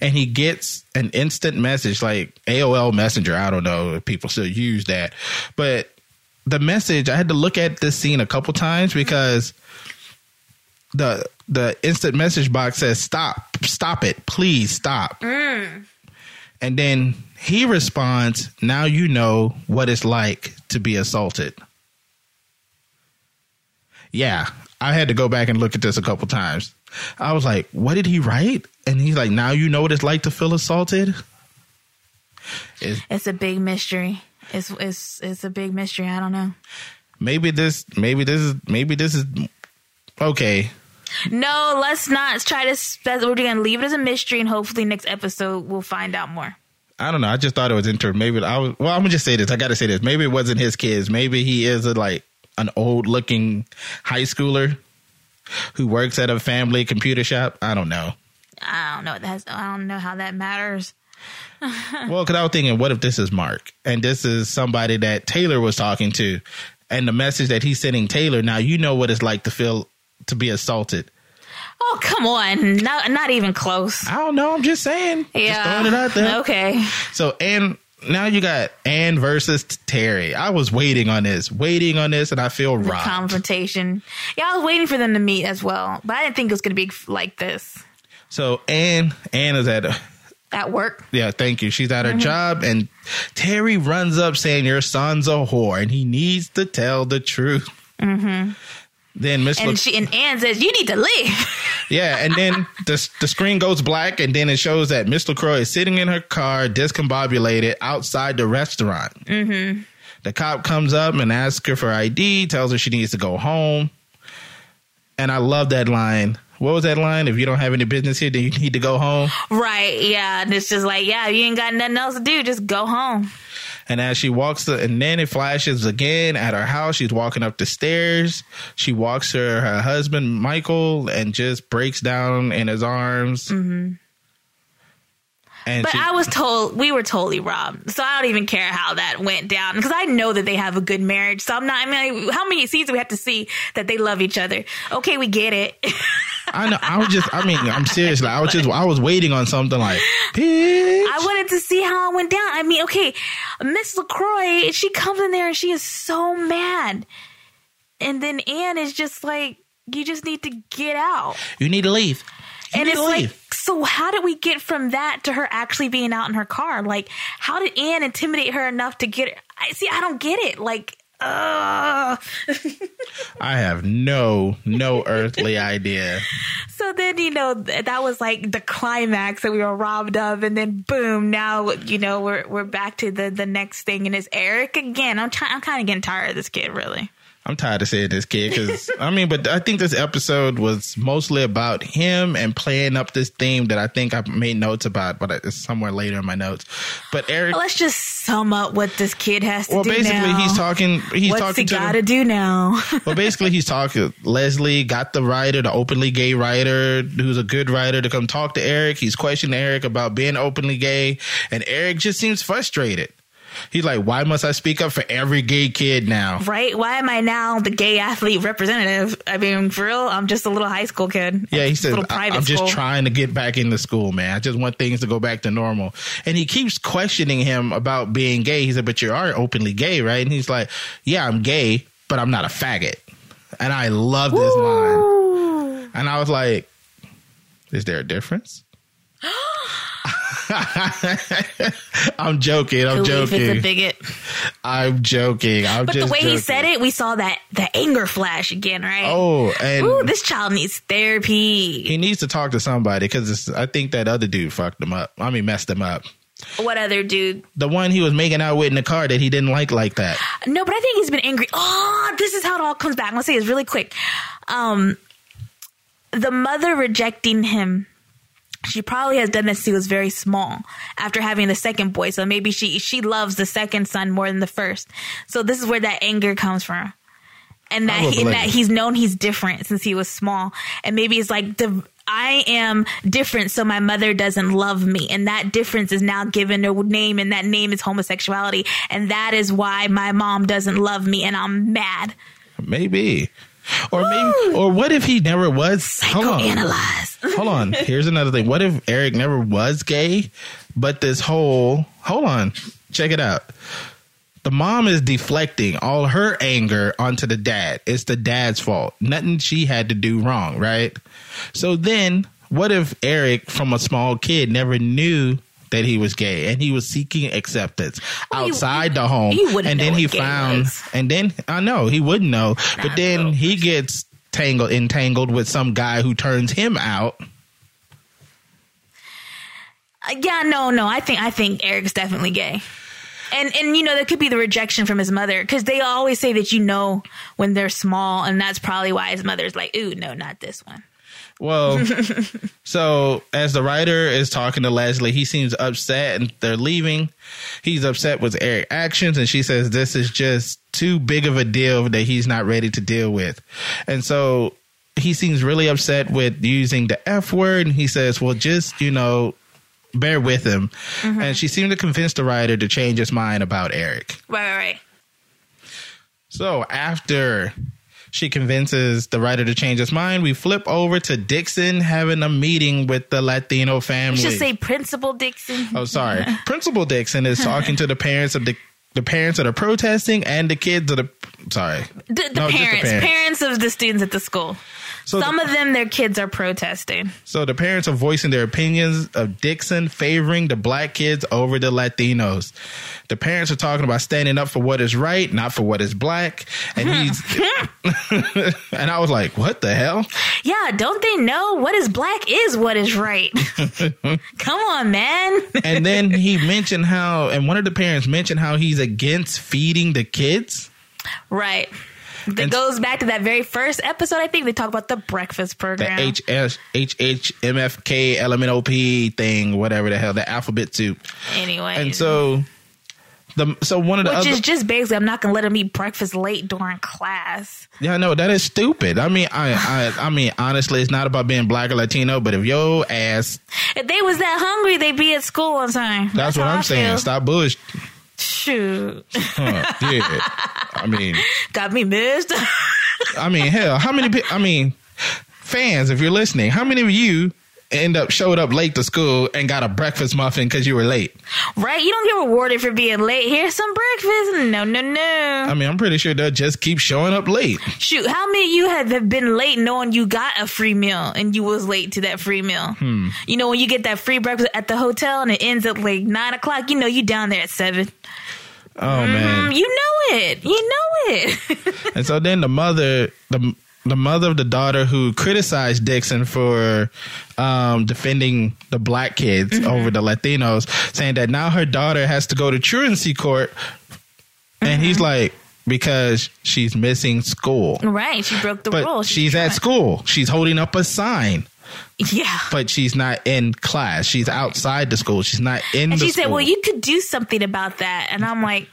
and he gets an instant message like AOL Messenger. I don't know if people still use that, but the message I had to look at this scene a couple times because the the instant message box says stop, stop it, please stop. Mm. And then he responds, "Now you know what it's like to be assaulted." Yeah, I had to go back and look at this a couple times. I was like, what did he write? And he's like, now you know what it's like to feel assaulted? It's, It's a big mystery. It's it's it's a big mystery. I don't know. maybe this, maybe this is, maybe this is okay. No, let's not try to. spe- We're gonna leave it as a mystery, and hopefully next episode we'll find out more. I don't know. I just thought it was interesting. Maybe I was. Well, I'm gonna just say this. I got to say this. Maybe it wasn't his kids. Maybe he is a like an old looking high schooler who works at a family computer shop. I don't know. I don't know. That's I don't know how that matters. Well, because I was thinking, what if this is Mark and this is somebody that Taylor was talking to, and the message that he's sending Taylor. Now you know what it's like to feel to be assaulted. Oh come on, not not even close. I don't know. I'm just saying. Just Yeah. throwing it out there. Okay. So and now you got Anne versus Terri. I was waiting on this, waiting on this, and I feel robbed. Confrontation. Yeah, I was waiting for them to meet as well, but I didn't think it was gonna be like this so Anne, Anne is at at work. yeah, thank you. She's at her job, and Terri runs up saying your son's a whore, and he needs to tell the truth. Mm-hmm. Then Miss And and Anne says, "You need to leave." yeah, and then the the screen goes black, and then it shows that Miss Lacroix is sitting in her car, discombobulated outside the restaurant. Mm-hmm. The cop comes up and asks her for ID, tells her she needs to go home, and I love that line. What was that line? If you don't have any business here, then you need to go home. right? Yeah, and it's just like, yeah, you ain't got nothing else to do. Just go home. And as she walks, the, and then it flashes again at her house. She's walking up the stairs. She walks her her husband Michael and just breaks down in his arms. Mm-hmm. And But she, I was told we were totally robbed, so I don't even care how that went down because I know that they have a good marriage. So I'm not. I mean, how many scenes do we have to see that they love each other? Okay, we get it. I know. I was just. I mean, I'm serious. Like, I was just. I was waiting on something like, bitch. I wanted to see how it went down. I mean, okay, Miss Lacroix, she comes in there and she is so mad, and then Anne is just like, "You just need to get out." You need to leave. You and it's like, so how did we get from that to her actually being out in her car? Like, how did Anne intimidate her enough to get? I see. I don't get it. Like, uh I have no no earthly idea. So then, you know, that was like the climax that we were robbed of, and then boom, now you know we're we're back to the the next thing, and it's Eric again. I'm. I'm kind of getting tired of this kid, really. I'm tired of saying this kid because I mean, but I think this episode was mostly about him and playing up this theme that I think I made notes about, but it's somewhere later in my notes. But Eric, Let's just sum up what this kid has to well, do Well, basically now. he's talking. He's What's talking he got to do now? well, basically, he's talking. Leslie got the writer, the openly gay writer, who's a good writer, to come talk to Eric. He's questioning Eric about being openly gay, and Eric just seems frustrated. He's like, "Why must I speak up for every gay kid now?" right? Why am I now the gay athlete representative? I mean, for real, I'm just a little high school kid. Yeah, he says, I'm just school. trying to get back into school, man. I just want things to go back to normal." And he keeps questioning him about being gay. He said, "But you are openly gay, right?" And he's like, "Yeah, I'm gay, but I'm not a faggot." And I love this line. And I was like, "Is there a difference?" I'm joking. I'm it's a joking. bigot. I'm joking. I'm But the way he said it, we saw that the anger flash again, right? Oh, and Ooh, this child needs therapy. he needs to talk to somebody because I think that other dude fucked him up. I mean, messed him up. What other dude? The one he was making out with in the car that he didn't like like that. No, but I think he's been angry. Oh, this is how it all comes back. Let's say it's really quick. Um, the mother rejecting him. She probably has done this. He was very small after having the second boy, so maybe she she loves the second son more than the first. So this is where that anger comes from, and that he, and that he's known he's different since he was small, and maybe it's like the. I am different, so my mother doesn't love me. And that difference is now given a name, and that name is homosexuality. And that is why my mom doesn't love me, and I'm mad. Maybe. Or maybe or what if he never was hold on. Hold on. Here's another thing. What if Eric never was gay, but this whole hold on. Check it out. The mom is deflecting all her anger onto the dad. It's the dad's fault. Nothing she had to do wrong, right? So then, what if Eric, from a small kid, never knew that he was gay and he was seeking acceptance Well, he- outside the home? he wouldn't and then he found, was. and then I know he wouldn't know, but then he gets tangled, entangled with some guy who turns him out. Uh, yeah, no, no. I think I think Eric's definitely gay. And and you know there could be the rejection from his mother because they always say that you know when they're small, and that's probably why his mother's like, "Ooh, no, not this one." Well, so as the writer is talking to Leslie, he seems upset and they're leaving. He's upset with Eric's actions, and she says this is just too big of a deal that he's not ready to deal with. And so he seems really upset with using the F word, and he says, Well, just, you know, bear with him. Mm-hmm. And she seemed to convince the writer to change his mind about Eric. Right, right, right. So after she convinces the writer to change his mind, we flip over to Dixon having a meeting with the Latino You family. should say Principal Dixon. oh, sorry. Principal Dixon is talking to the parents of the the parents that are protesting and the kids that are sorry. The, the No, just the parents, parents. parents, of the students at the school. So Some the, of them, their kids are protesting. so the parents are voicing their opinions of Dixon favoring the black kids over the Latinos. The parents are talking about standing up for what is right, not for what is black. And he's and I was like, what the hell? Yeah, don't they know what is black is what is right? Come on, man. and then he mentioned how, and one of the parents mentioned how he's against feeding the kids. right. That And- goes back to that very first episode. I think they talk about the breakfast The program. HS, HHMFK, thing, whatever the hell, the alphabet soup. anyway, And so, the so one of the which other, is just basically, I'm not gonna let them eat breakfast late during class. yeah, no, that is stupid. I mean, I, I, I mean, honestly, it's not about being black or Latino, but if your ass, If they was that hungry, they'd be at school on time. that's, what I'm I saying. feel. Stop bush. Shoot, Huh, yeah. I mean, got me missed. I mean, hell, how many? I mean, fans, if you're listening, how many of you end up showed up late to school and got a breakfast muffin because you were late? right? You don't get rewarded for being late. Here's some breakfast. No, no, no. I mean, I'm pretty sure they'll just keep showing up late. Shoot, how many of you have, have been late knowing you got a free meal and you was late to that free meal? Hmm. You know, when you get that free breakfast at the hotel and it ends at like nine o'clock, you know you down there at seven. Oh man! Mm, You know it. You know it. And so then the mother, the the mother of the daughter who criticized Dixon for um, defending the black kids Mm-hmm. over the Latinos, saying that now her daughter has to go to truancy court, and Mm-hmm. he's like, because she's missing school. right. She broke the But rules. she's at school. She's holding up a sign, Yeah. but she's not in class. She's outside the school. She's not in And she school. said, well, you could do something about that. And I'm like,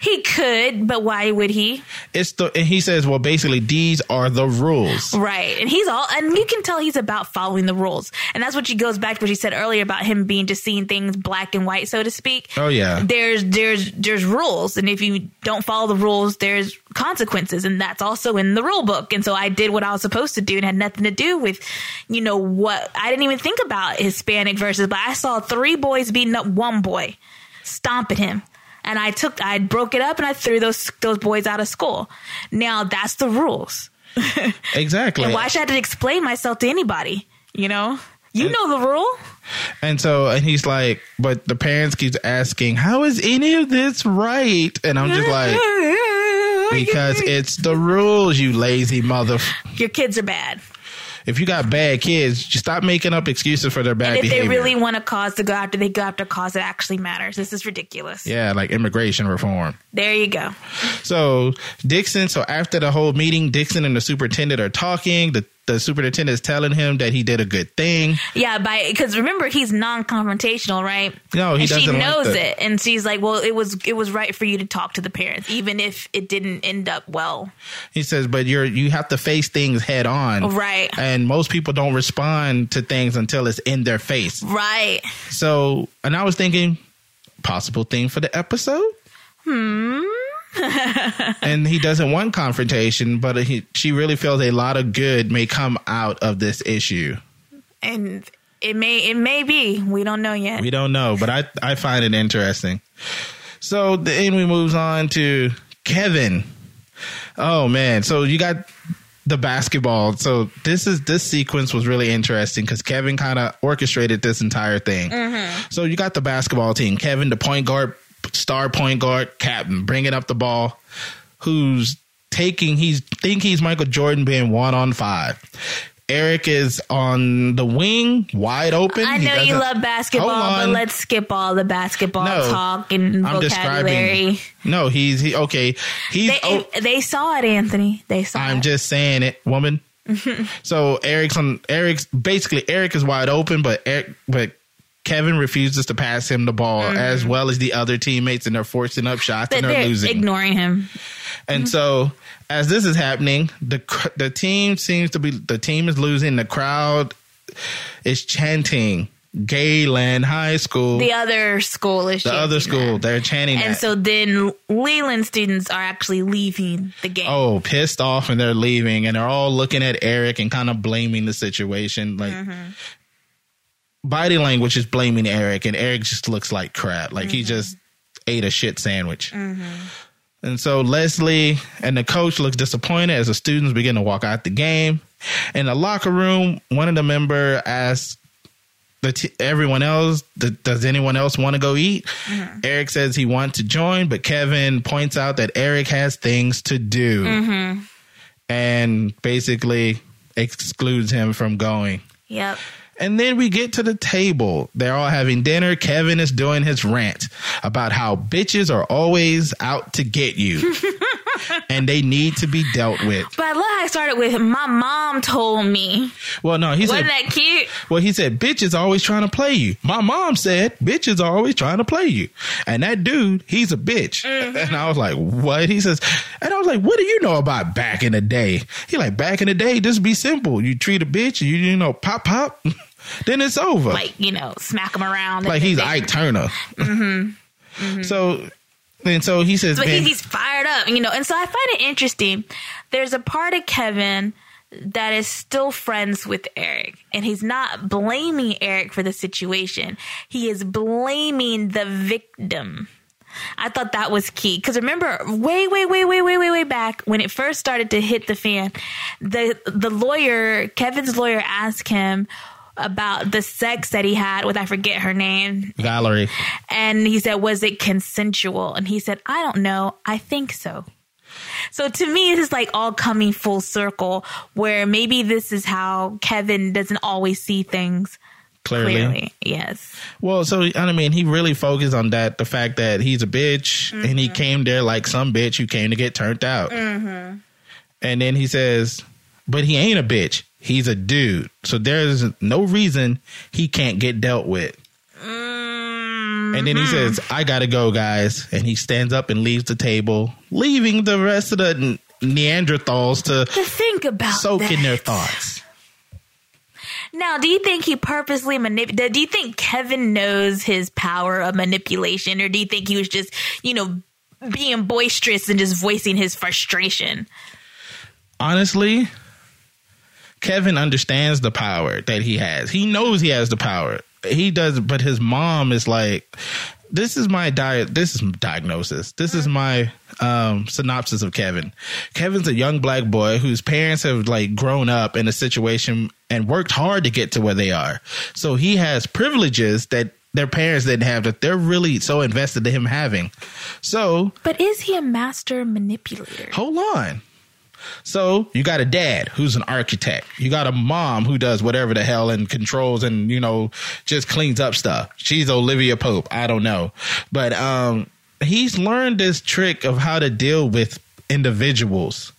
he could, but why would he? it's the and he says, well, basically these are the rules. Right. And he's all, and you can tell he's about following the rules. And that's what she goes back to what she said earlier about him being just seeing things black and white, so to speak. Oh yeah. There's, there's, there's rules. And if you don't follow the rules, there's consequences. And that's also in the rule book. And so I did what I was supposed to do and had nothing to do with, you know, what I didn't even think about Hispanic versus, but I saw three boys beating up one boy, stomping him. And I took, I broke it up and I threw those, those boys out of school. Now that's the rules. Exactly. And why should I have to explain myself to anybody? You know, you know the rule. And so, and he's like, but the parents keeps asking, how is any of this right? And I'm just like, because it's the rules, you lazy mother. your kids are bad. If you got bad kids, just stop making up excuses for their bad And if behavior. they really want a cause to go after, they go after a cause that actually matters. This is ridiculous. yeah, like immigration reform. There you go. So Dixon, so after the whole meeting, Dixon and the superintendent are talking. The the superintendent is telling him that he did a good thing. Yeah, by because remember he's non-confrontational, right? No, he and she doesn't like knows that. it, and she's like, "Well, it was it was right for you to talk to the parents, even if it didn't end up well." He says, but you're you have to face things head on. Right. And most people don't respond to things until it's in their face. Right. So, and I was thinking, possible thing for the episode. Hmm. And he doesn't want confrontation, but he, she really feels a lot of good may come out of this issue. And it may it may be. We don't know yet. We don't know, but I I find it interesting. So then we moves on to Kevin. Oh man, so you got the basketball. So this is this sequence was really interesting because Kevin kind of orchestrated this entire thing. Mm-hmm. So you got the basketball team. Kevin, the point guard, star point guard, captain, bringing up the ball. Who's taking? He's think he's Michael Jordan being one on five. Eric is on the wing, wide open. I know you love basketball, but let's skip all the basketball No, talk and I'm vocabulary. describing. No, he's he, okay. He's. They oh, they saw it, Anthony. They saw I'm it. just saying it, woman. so Eric's on Eric's basically Eric is wide open, but Eric but Kevin refuses to pass him the ball mm-hmm. as well as the other teammates, and they're forcing up shots But and they're they're losing. ignoring him. And mm-hmm. so, as this is happening, the the team seems to be the team is losing. The crowd is chanting Gayland High School, The the, other school is the other school. that. They're chanting And that. so then Leyland students are actually leaving the game. oh, pissed off, and they're leaving, and they're all looking at Eric and kind of blaming the situation. Like mm-hmm. Body language is blaming Eric, and Eric just looks like crap. Like he just ate a shit sandwich. And so Leslie and the coach looks disappointed as the students begin to walk out the game. In the locker room, one of the member asks the t- everyone else, does anyone else want to go eat? Eric says he wants to join, but Kevin points out that Eric has things to do and basically excludes him from going. Yep. And then we get to the table. They're all having dinner. Kevin is doing his rant about how bitches are always out to get you and they need to be dealt with. But I love how I started with my mom told me. Well, no, he said, Wasn't that cute? well, he said, bitches always trying to play you. My mom said, bitches are always trying to play you. And that dude, he's a bitch. Mm-hmm. And I was like, what? He says, and I was like, what do you know about back in the day? He like, back in the day, just be simple. You treat a bitch, you, you know, pop, pop, then it's over. Like, you know, smack him around. like he's Ike Turner. Mm-hmm. Mm-hmm. So, and so he says, But he, he's fired up, you know. And so I find it interesting. There's a part of Kevin that is still friends with Eric, and he's not blaming Eric for the situation. He is blaming the victim. I thought that was key because remember, way, way, way, way, way, way, way back when it first started to hit the fan, the the lawyer, Kevin's lawyer, asked him about the sex that he had with I forget her name, Valerie. and he said, Was it consensual? And he said, I don't know. I think so. So to me, this is like all coming full circle where maybe this is how Kevin doesn't always see things Clearly. clearly. Yes. Well, so I mean, he really focused on that the fact that he's a bitch and Mm-hmm. he came there like some bitch who came to get turned out. Mm-hmm. And then he says, but he ain't a bitch. He's a dude. So there's no reason he can't get dealt with. Mm-hmm. And then he says, I got to go, guys. And he stands up and leaves the table, leaving the rest of the Neanderthals to To think about soak in their thoughts. Now, do you think he purposely manipulated? Do you think Kevin knows his power of manipulation, or do you think he was just, you know, being boisterous and just voicing his frustration? honestly, Kevin understands the power that he has. He knows he has the power. He does, but his mom is like, this is my diet. This is diagnosis. This is my um, synopsis of Kevin. Kevin's a young black boy whose parents have like grown up in a situation and worked hard to get to where they are. So he has privileges that their parents didn't have that they're really so invested in him having. So But is he a master manipulator? hold on. So you got a dad who's an architect. You got a mom who does whatever the hell and controls and you know just cleans up stuff. She's Olivia Pope. I don't know, but um, he's learned this trick of how to deal with individuals.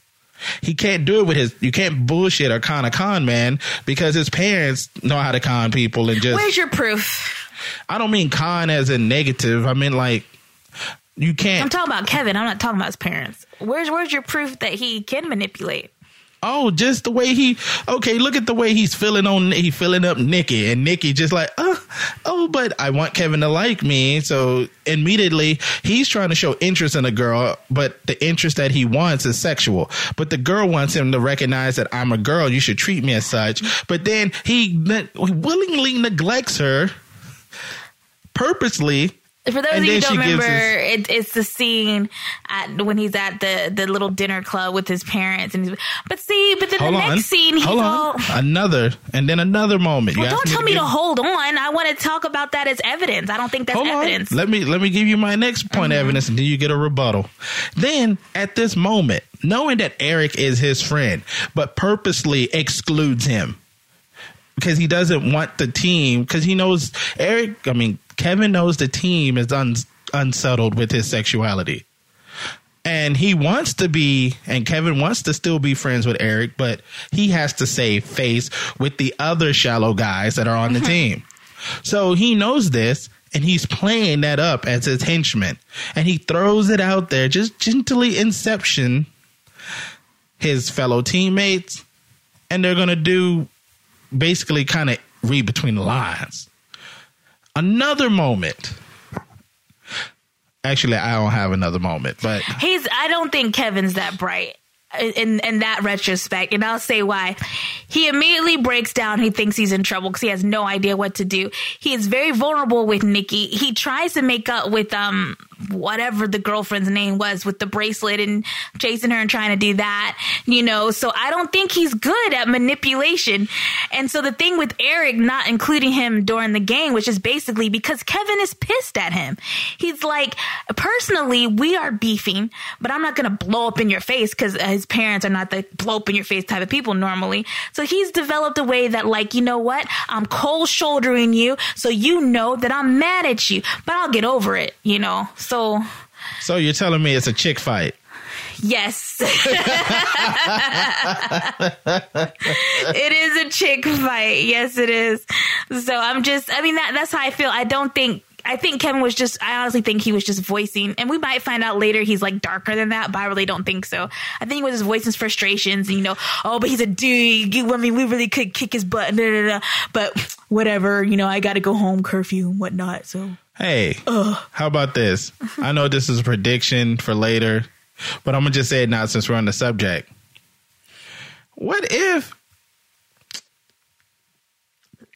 He can't do it with his. You can't bullshit or con a con man because his parents know how to con people and just. Where's your proof? I don't mean con as a negative. I mean like you can't. I'm talking about Kevin. I'm not talking about his parents. Where's Where's your proof that he can manipulate? Oh, just the way he okay, look at the way he's filling on he filling up Nikki and Nikki just like, oh, oh, but I want Kevin to like me. So immediately he's trying to show interest in a girl, but the interest that he wants is sexual. But the girl wants him to recognize that I'm a girl, you should treat me as such. But then he willingly neglects her purposely. For those And of you who don't remember, it, it's the scene at when he's at the the little dinner club with his parents, and he's, but see, but then Hold the on. next scene, he's Hold all. on. Another and then another moment. Well, don't me tell me give- to hold on. I want to talk about that as evidence. I don't think that's Hold evidence. on. Let me let me give you my next point of mm-hmm. evidence, and then you get a rebuttal. Then, at this moment, knowing that Eric is his friend, but purposely excludes him because he doesn't want the team, because he knows Eric. I mean, Kevin knows the team is un, unsettled with his sexuality. And he wants to be, and Kevin wants to still be friends with Eric, but he has to save face with the other shallow guys that are on the mm-hmm. team. So he knows this and he's playing that up as his henchman. And he throws it out there, just gently inception his fellow teammates. And they're going to do basically kind of read between the lines. Another moment. Actually, I don't have another moment, but He's. I don't think Kevin's that bright in in that retrospect, and I'll say why. He immediately breaks down. He thinks he's in trouble because he has no idea what to do. He is very vulnerable with Nikki. He tries to make up with um whatever the girlfriend's name was with the bracelet and chasing her and trying to do that. You know, so I don't think he's good at manipulation. And so the thing with Eric not including him during the game, which is basically because Kevin is pissed at him. He's like, personally, we are beefing, but I'm not going to blow up in your face because uh, his parents are not the blow up in your face type of people normally. So he's developed a way that, like, you know what? I'm cold shouldering you, so you know that I'm mad at you, but I'll get over it, you know? So So you're telling me it's a chick fight. yes. it is a chick fight. Yes, it is. So I'm just, I mean, that, that's how I feel. I don't think, I think Kevin was just, I honestly think he was just voicing, and we might find out later he's like darker than that, but I really don't think so. I think he was just voicing his frustrations, and, you know, oh, but he's a dude. I mean, we really could kick his butt, da, da, da. but whatever, you know, I got to go home, curfew and whatnot. So Hey, how about this? I know this is a prediction for later, but I'm gonna just say it now since we're on the subject. What if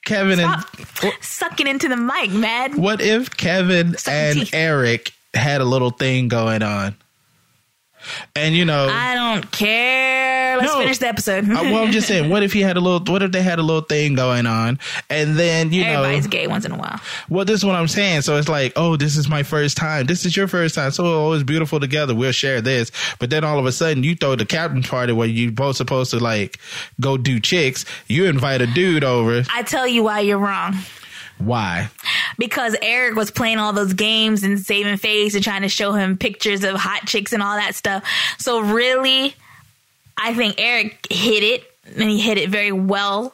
Kevin stop and sucking into the mic, man. what if Kevin Suck and teeth. Eric had a little thing going on? And you know, I don't care. Let's No. finish the episode. Well, I'm just saying, what if he had a little? What if they had a little thing going on, and then you know, Everybody's gay once in a while. well, this is what I'm saying. So it's like, oh, this is my first time. This is your first time. So oh, it's beautiful together. We'll share this. But then all of a sudden, you throw the captain party where you both supposed to like go do chicks. You invite a dude over. I tell you why you're wrong. Why? because Eric was playing all those games and saving face and trying to show him pictures of hot chicks and all that stuff. So really, I think Eric hit it and he hit it very well.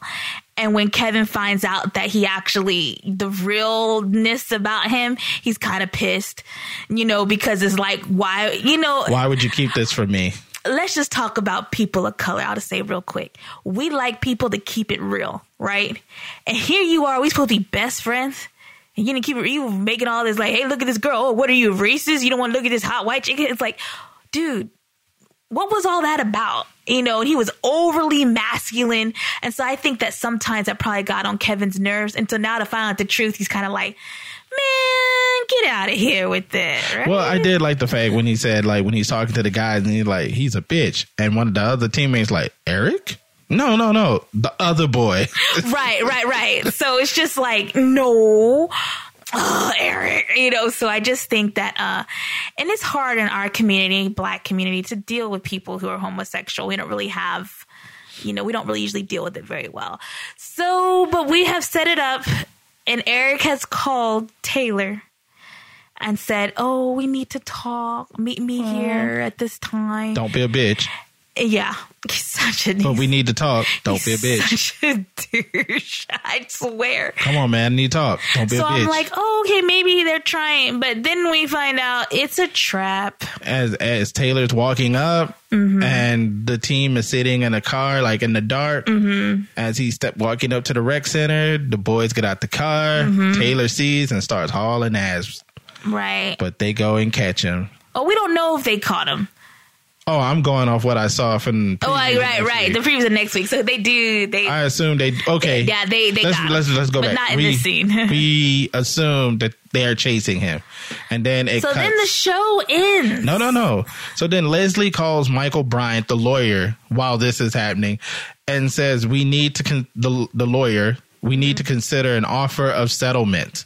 And when Kevin finds out that he actually, the realness about him, he's kind of pissed, you know, because it's like, why, you know, Why would you keep this from me? Let's just talk about people of color. I'll just say real quick. We like people to keep it real, right? And here you are, we supposed to be best friends. And you didn't keep it you making all this like, hey, look at this girl. Oh, what are you, racist? You don't want to look at this hot white chick? It's like, dude, what was all that about? You know, and he was overly masculine. And so I think that sometimes that probably got on Kevin's nerves. And so now to find out the truth, he's kind of like, man, get out of here with that. Right? Well, I did like the fact when he said like when he's talking to the guys and he's like he's a bitch, and one of the other teammates like Eric. No, no, no, the other boy. right, right, right. So it's just like, no. Oh, Eric, you know, so I just think that, uh, and it's hard in our community, black community, to deal with people who are homosexual. We don't really have, you know, we don't really usually deal with it very well. So, but we have set it up, and Eric has called Taylor and said, "Oh, we need to talk. Meet me here at this time." Don't be a bitch, Yeah, he's such a. but we need to talk. Don't be a bitch. Such a douche. I swear. Come on, man, need to talk. Don't be So a bitch. So I'm like, oh, okay, maybe they're trying, but then we find out it's a trap. as as Taylor's walking up Mm-hmm. and the team is sitting in a car like in the dark Mm-hmm. as he step walking up to the rec center the boys get out the car Mm-hmm. Taylor sees and starts hauling ass Right. but they go and catch him Oh, we don't know if they caught him. oh I'm going off what I saw from Oh, right, right. The previews are next week, so they do. They I assume they okay Yeah, they- they let's let's, let's go But back not in we, this scene. we assume that they are chasing him and then it so cuts. then the show ends. No, no, no. So then Leslie calls Michael Bryant, the lawyer, while this is happening, and says we need to con- the the lawyer we need to consider an offer of settlement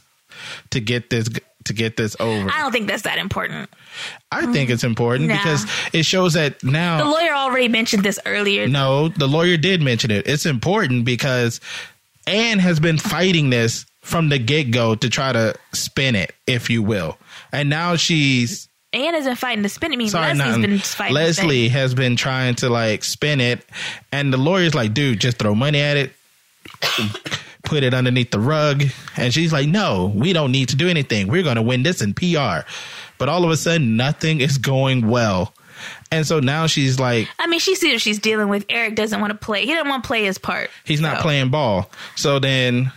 to get this to get this over. I don't think that's that important. I think it's important because it shows that now. The lawyer already mentioned this earlier. no, the lawyer did mention it. It's important because Anne has been fighting this from the get go to try to spin it, if you will, and now she's Anne been fighting to spin it. I mean, Sorry, Leslie's not been fighting. Leslie has been trying to like spin it, and the lawyer's like, "Dude, just throw money at it, put it underneath the rug." And she's like, "No, we don't need to do anything. We're going to win this in PR." But all of a sudden, nothing is going well, and so now she's like, I mean, she sees what she's dealing with. Eric doesn't want to play. He doesn't want to play his part. he's not So- playing ball. So then,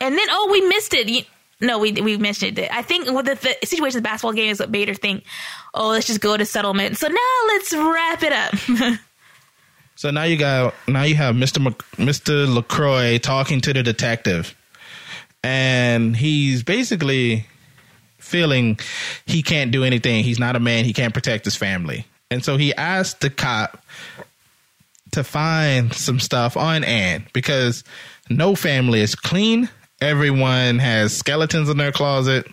And then, oh, we missed it. You, no, we we missed it. I think with the, the situation of the basketball game is what made her think, oh, let's just go to settlement. So now let's wrap it up. so now you got now you have Mc, Mister Lacroix talking to the detective, and he's basically feeling he can't do anything. He's not a man. He can't protect his family. And so he asked the cop to find some stuff on Anne because no family is clean. Everyone has skeletons in their closet.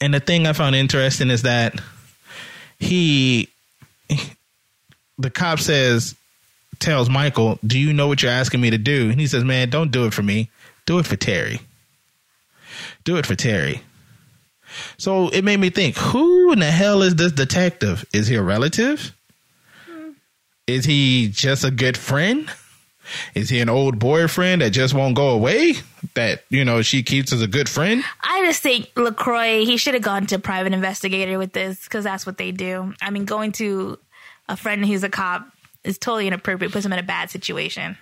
And the thing I found interesting is that he, the cop says, tells Michael, Do you know what you're asking me to do? And he says, Man, don't do it for me. Do it for Terri. Do it for Terri. So it made me think, who in the hell is this detective? Is he a relative? Is he just a good friend? Is he an old boyfriend that just won't go away? That, you know, she keeps as a good friend? I just think Lacroix he should have gone to private investigator with this because that's what they do. I mean, going to a friend who's a cop is totally inappropriate. Puts him in a bad situation.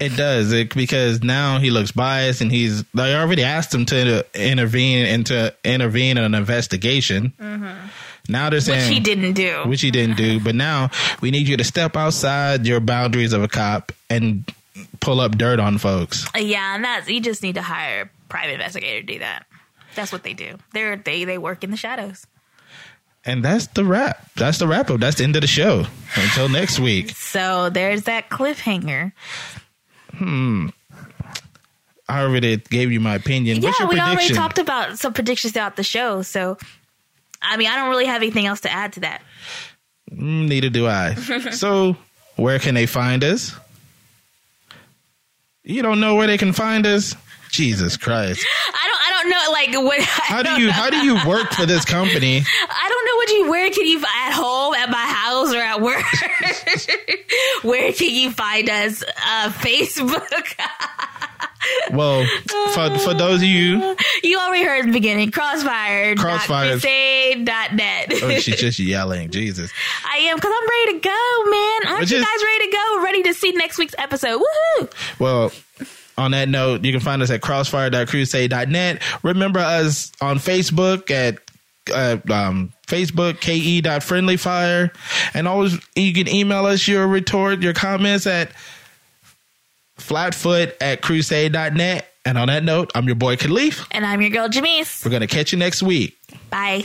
It does it, because now he looks biased, and he's. They already asked him to intervene and to intervene in an investigation. Mm-hmm. Now they're Which saying he didn't do. which he didn't do. But now we need you to step outside your boundaries of a cop and pull up dirt on folks. yeah, and that's you just need to hire a private investigator to do that. That's what they do. They're they they work in the shadows. And that's the wrap. That's the wrap up. That's the end of the show. Until next week. So there's that cliffhanger. Hmm. I already gave you my opinion. Yeah, we already talked about some predictions throughout the show. So, I mean, I don't really have anything else to add to that. Mm, neither do I. so, where can they find us? You don't know where they can find us? Jesus Christ. I don't. I don't know. Like what? How don't you know. how do you work for this company? I don't know what you. Where can you at home, at my house, or at work? where can you find us? Uh, Facebook. Well, for for those of you you already heard in the beginning. Crossfire. Crossfire. Crusade.net. Oh, she's just yelling. Jesus. I am because I'm ready to go, man. Aren't But you guys ready to go? Ready to see next week's episode? Woohoo! Well, on that note, you can find us at crossfire.crusade.net. Remember us on Facebook at uh, um, Facebook, ke.friendlyfire. And always, you can email us your retort, your comments at flatfoot at crusade.net. And on that note, I'm your boy Caliph. And I'm your girl, Jamese. We're going to catch you next week. Bye.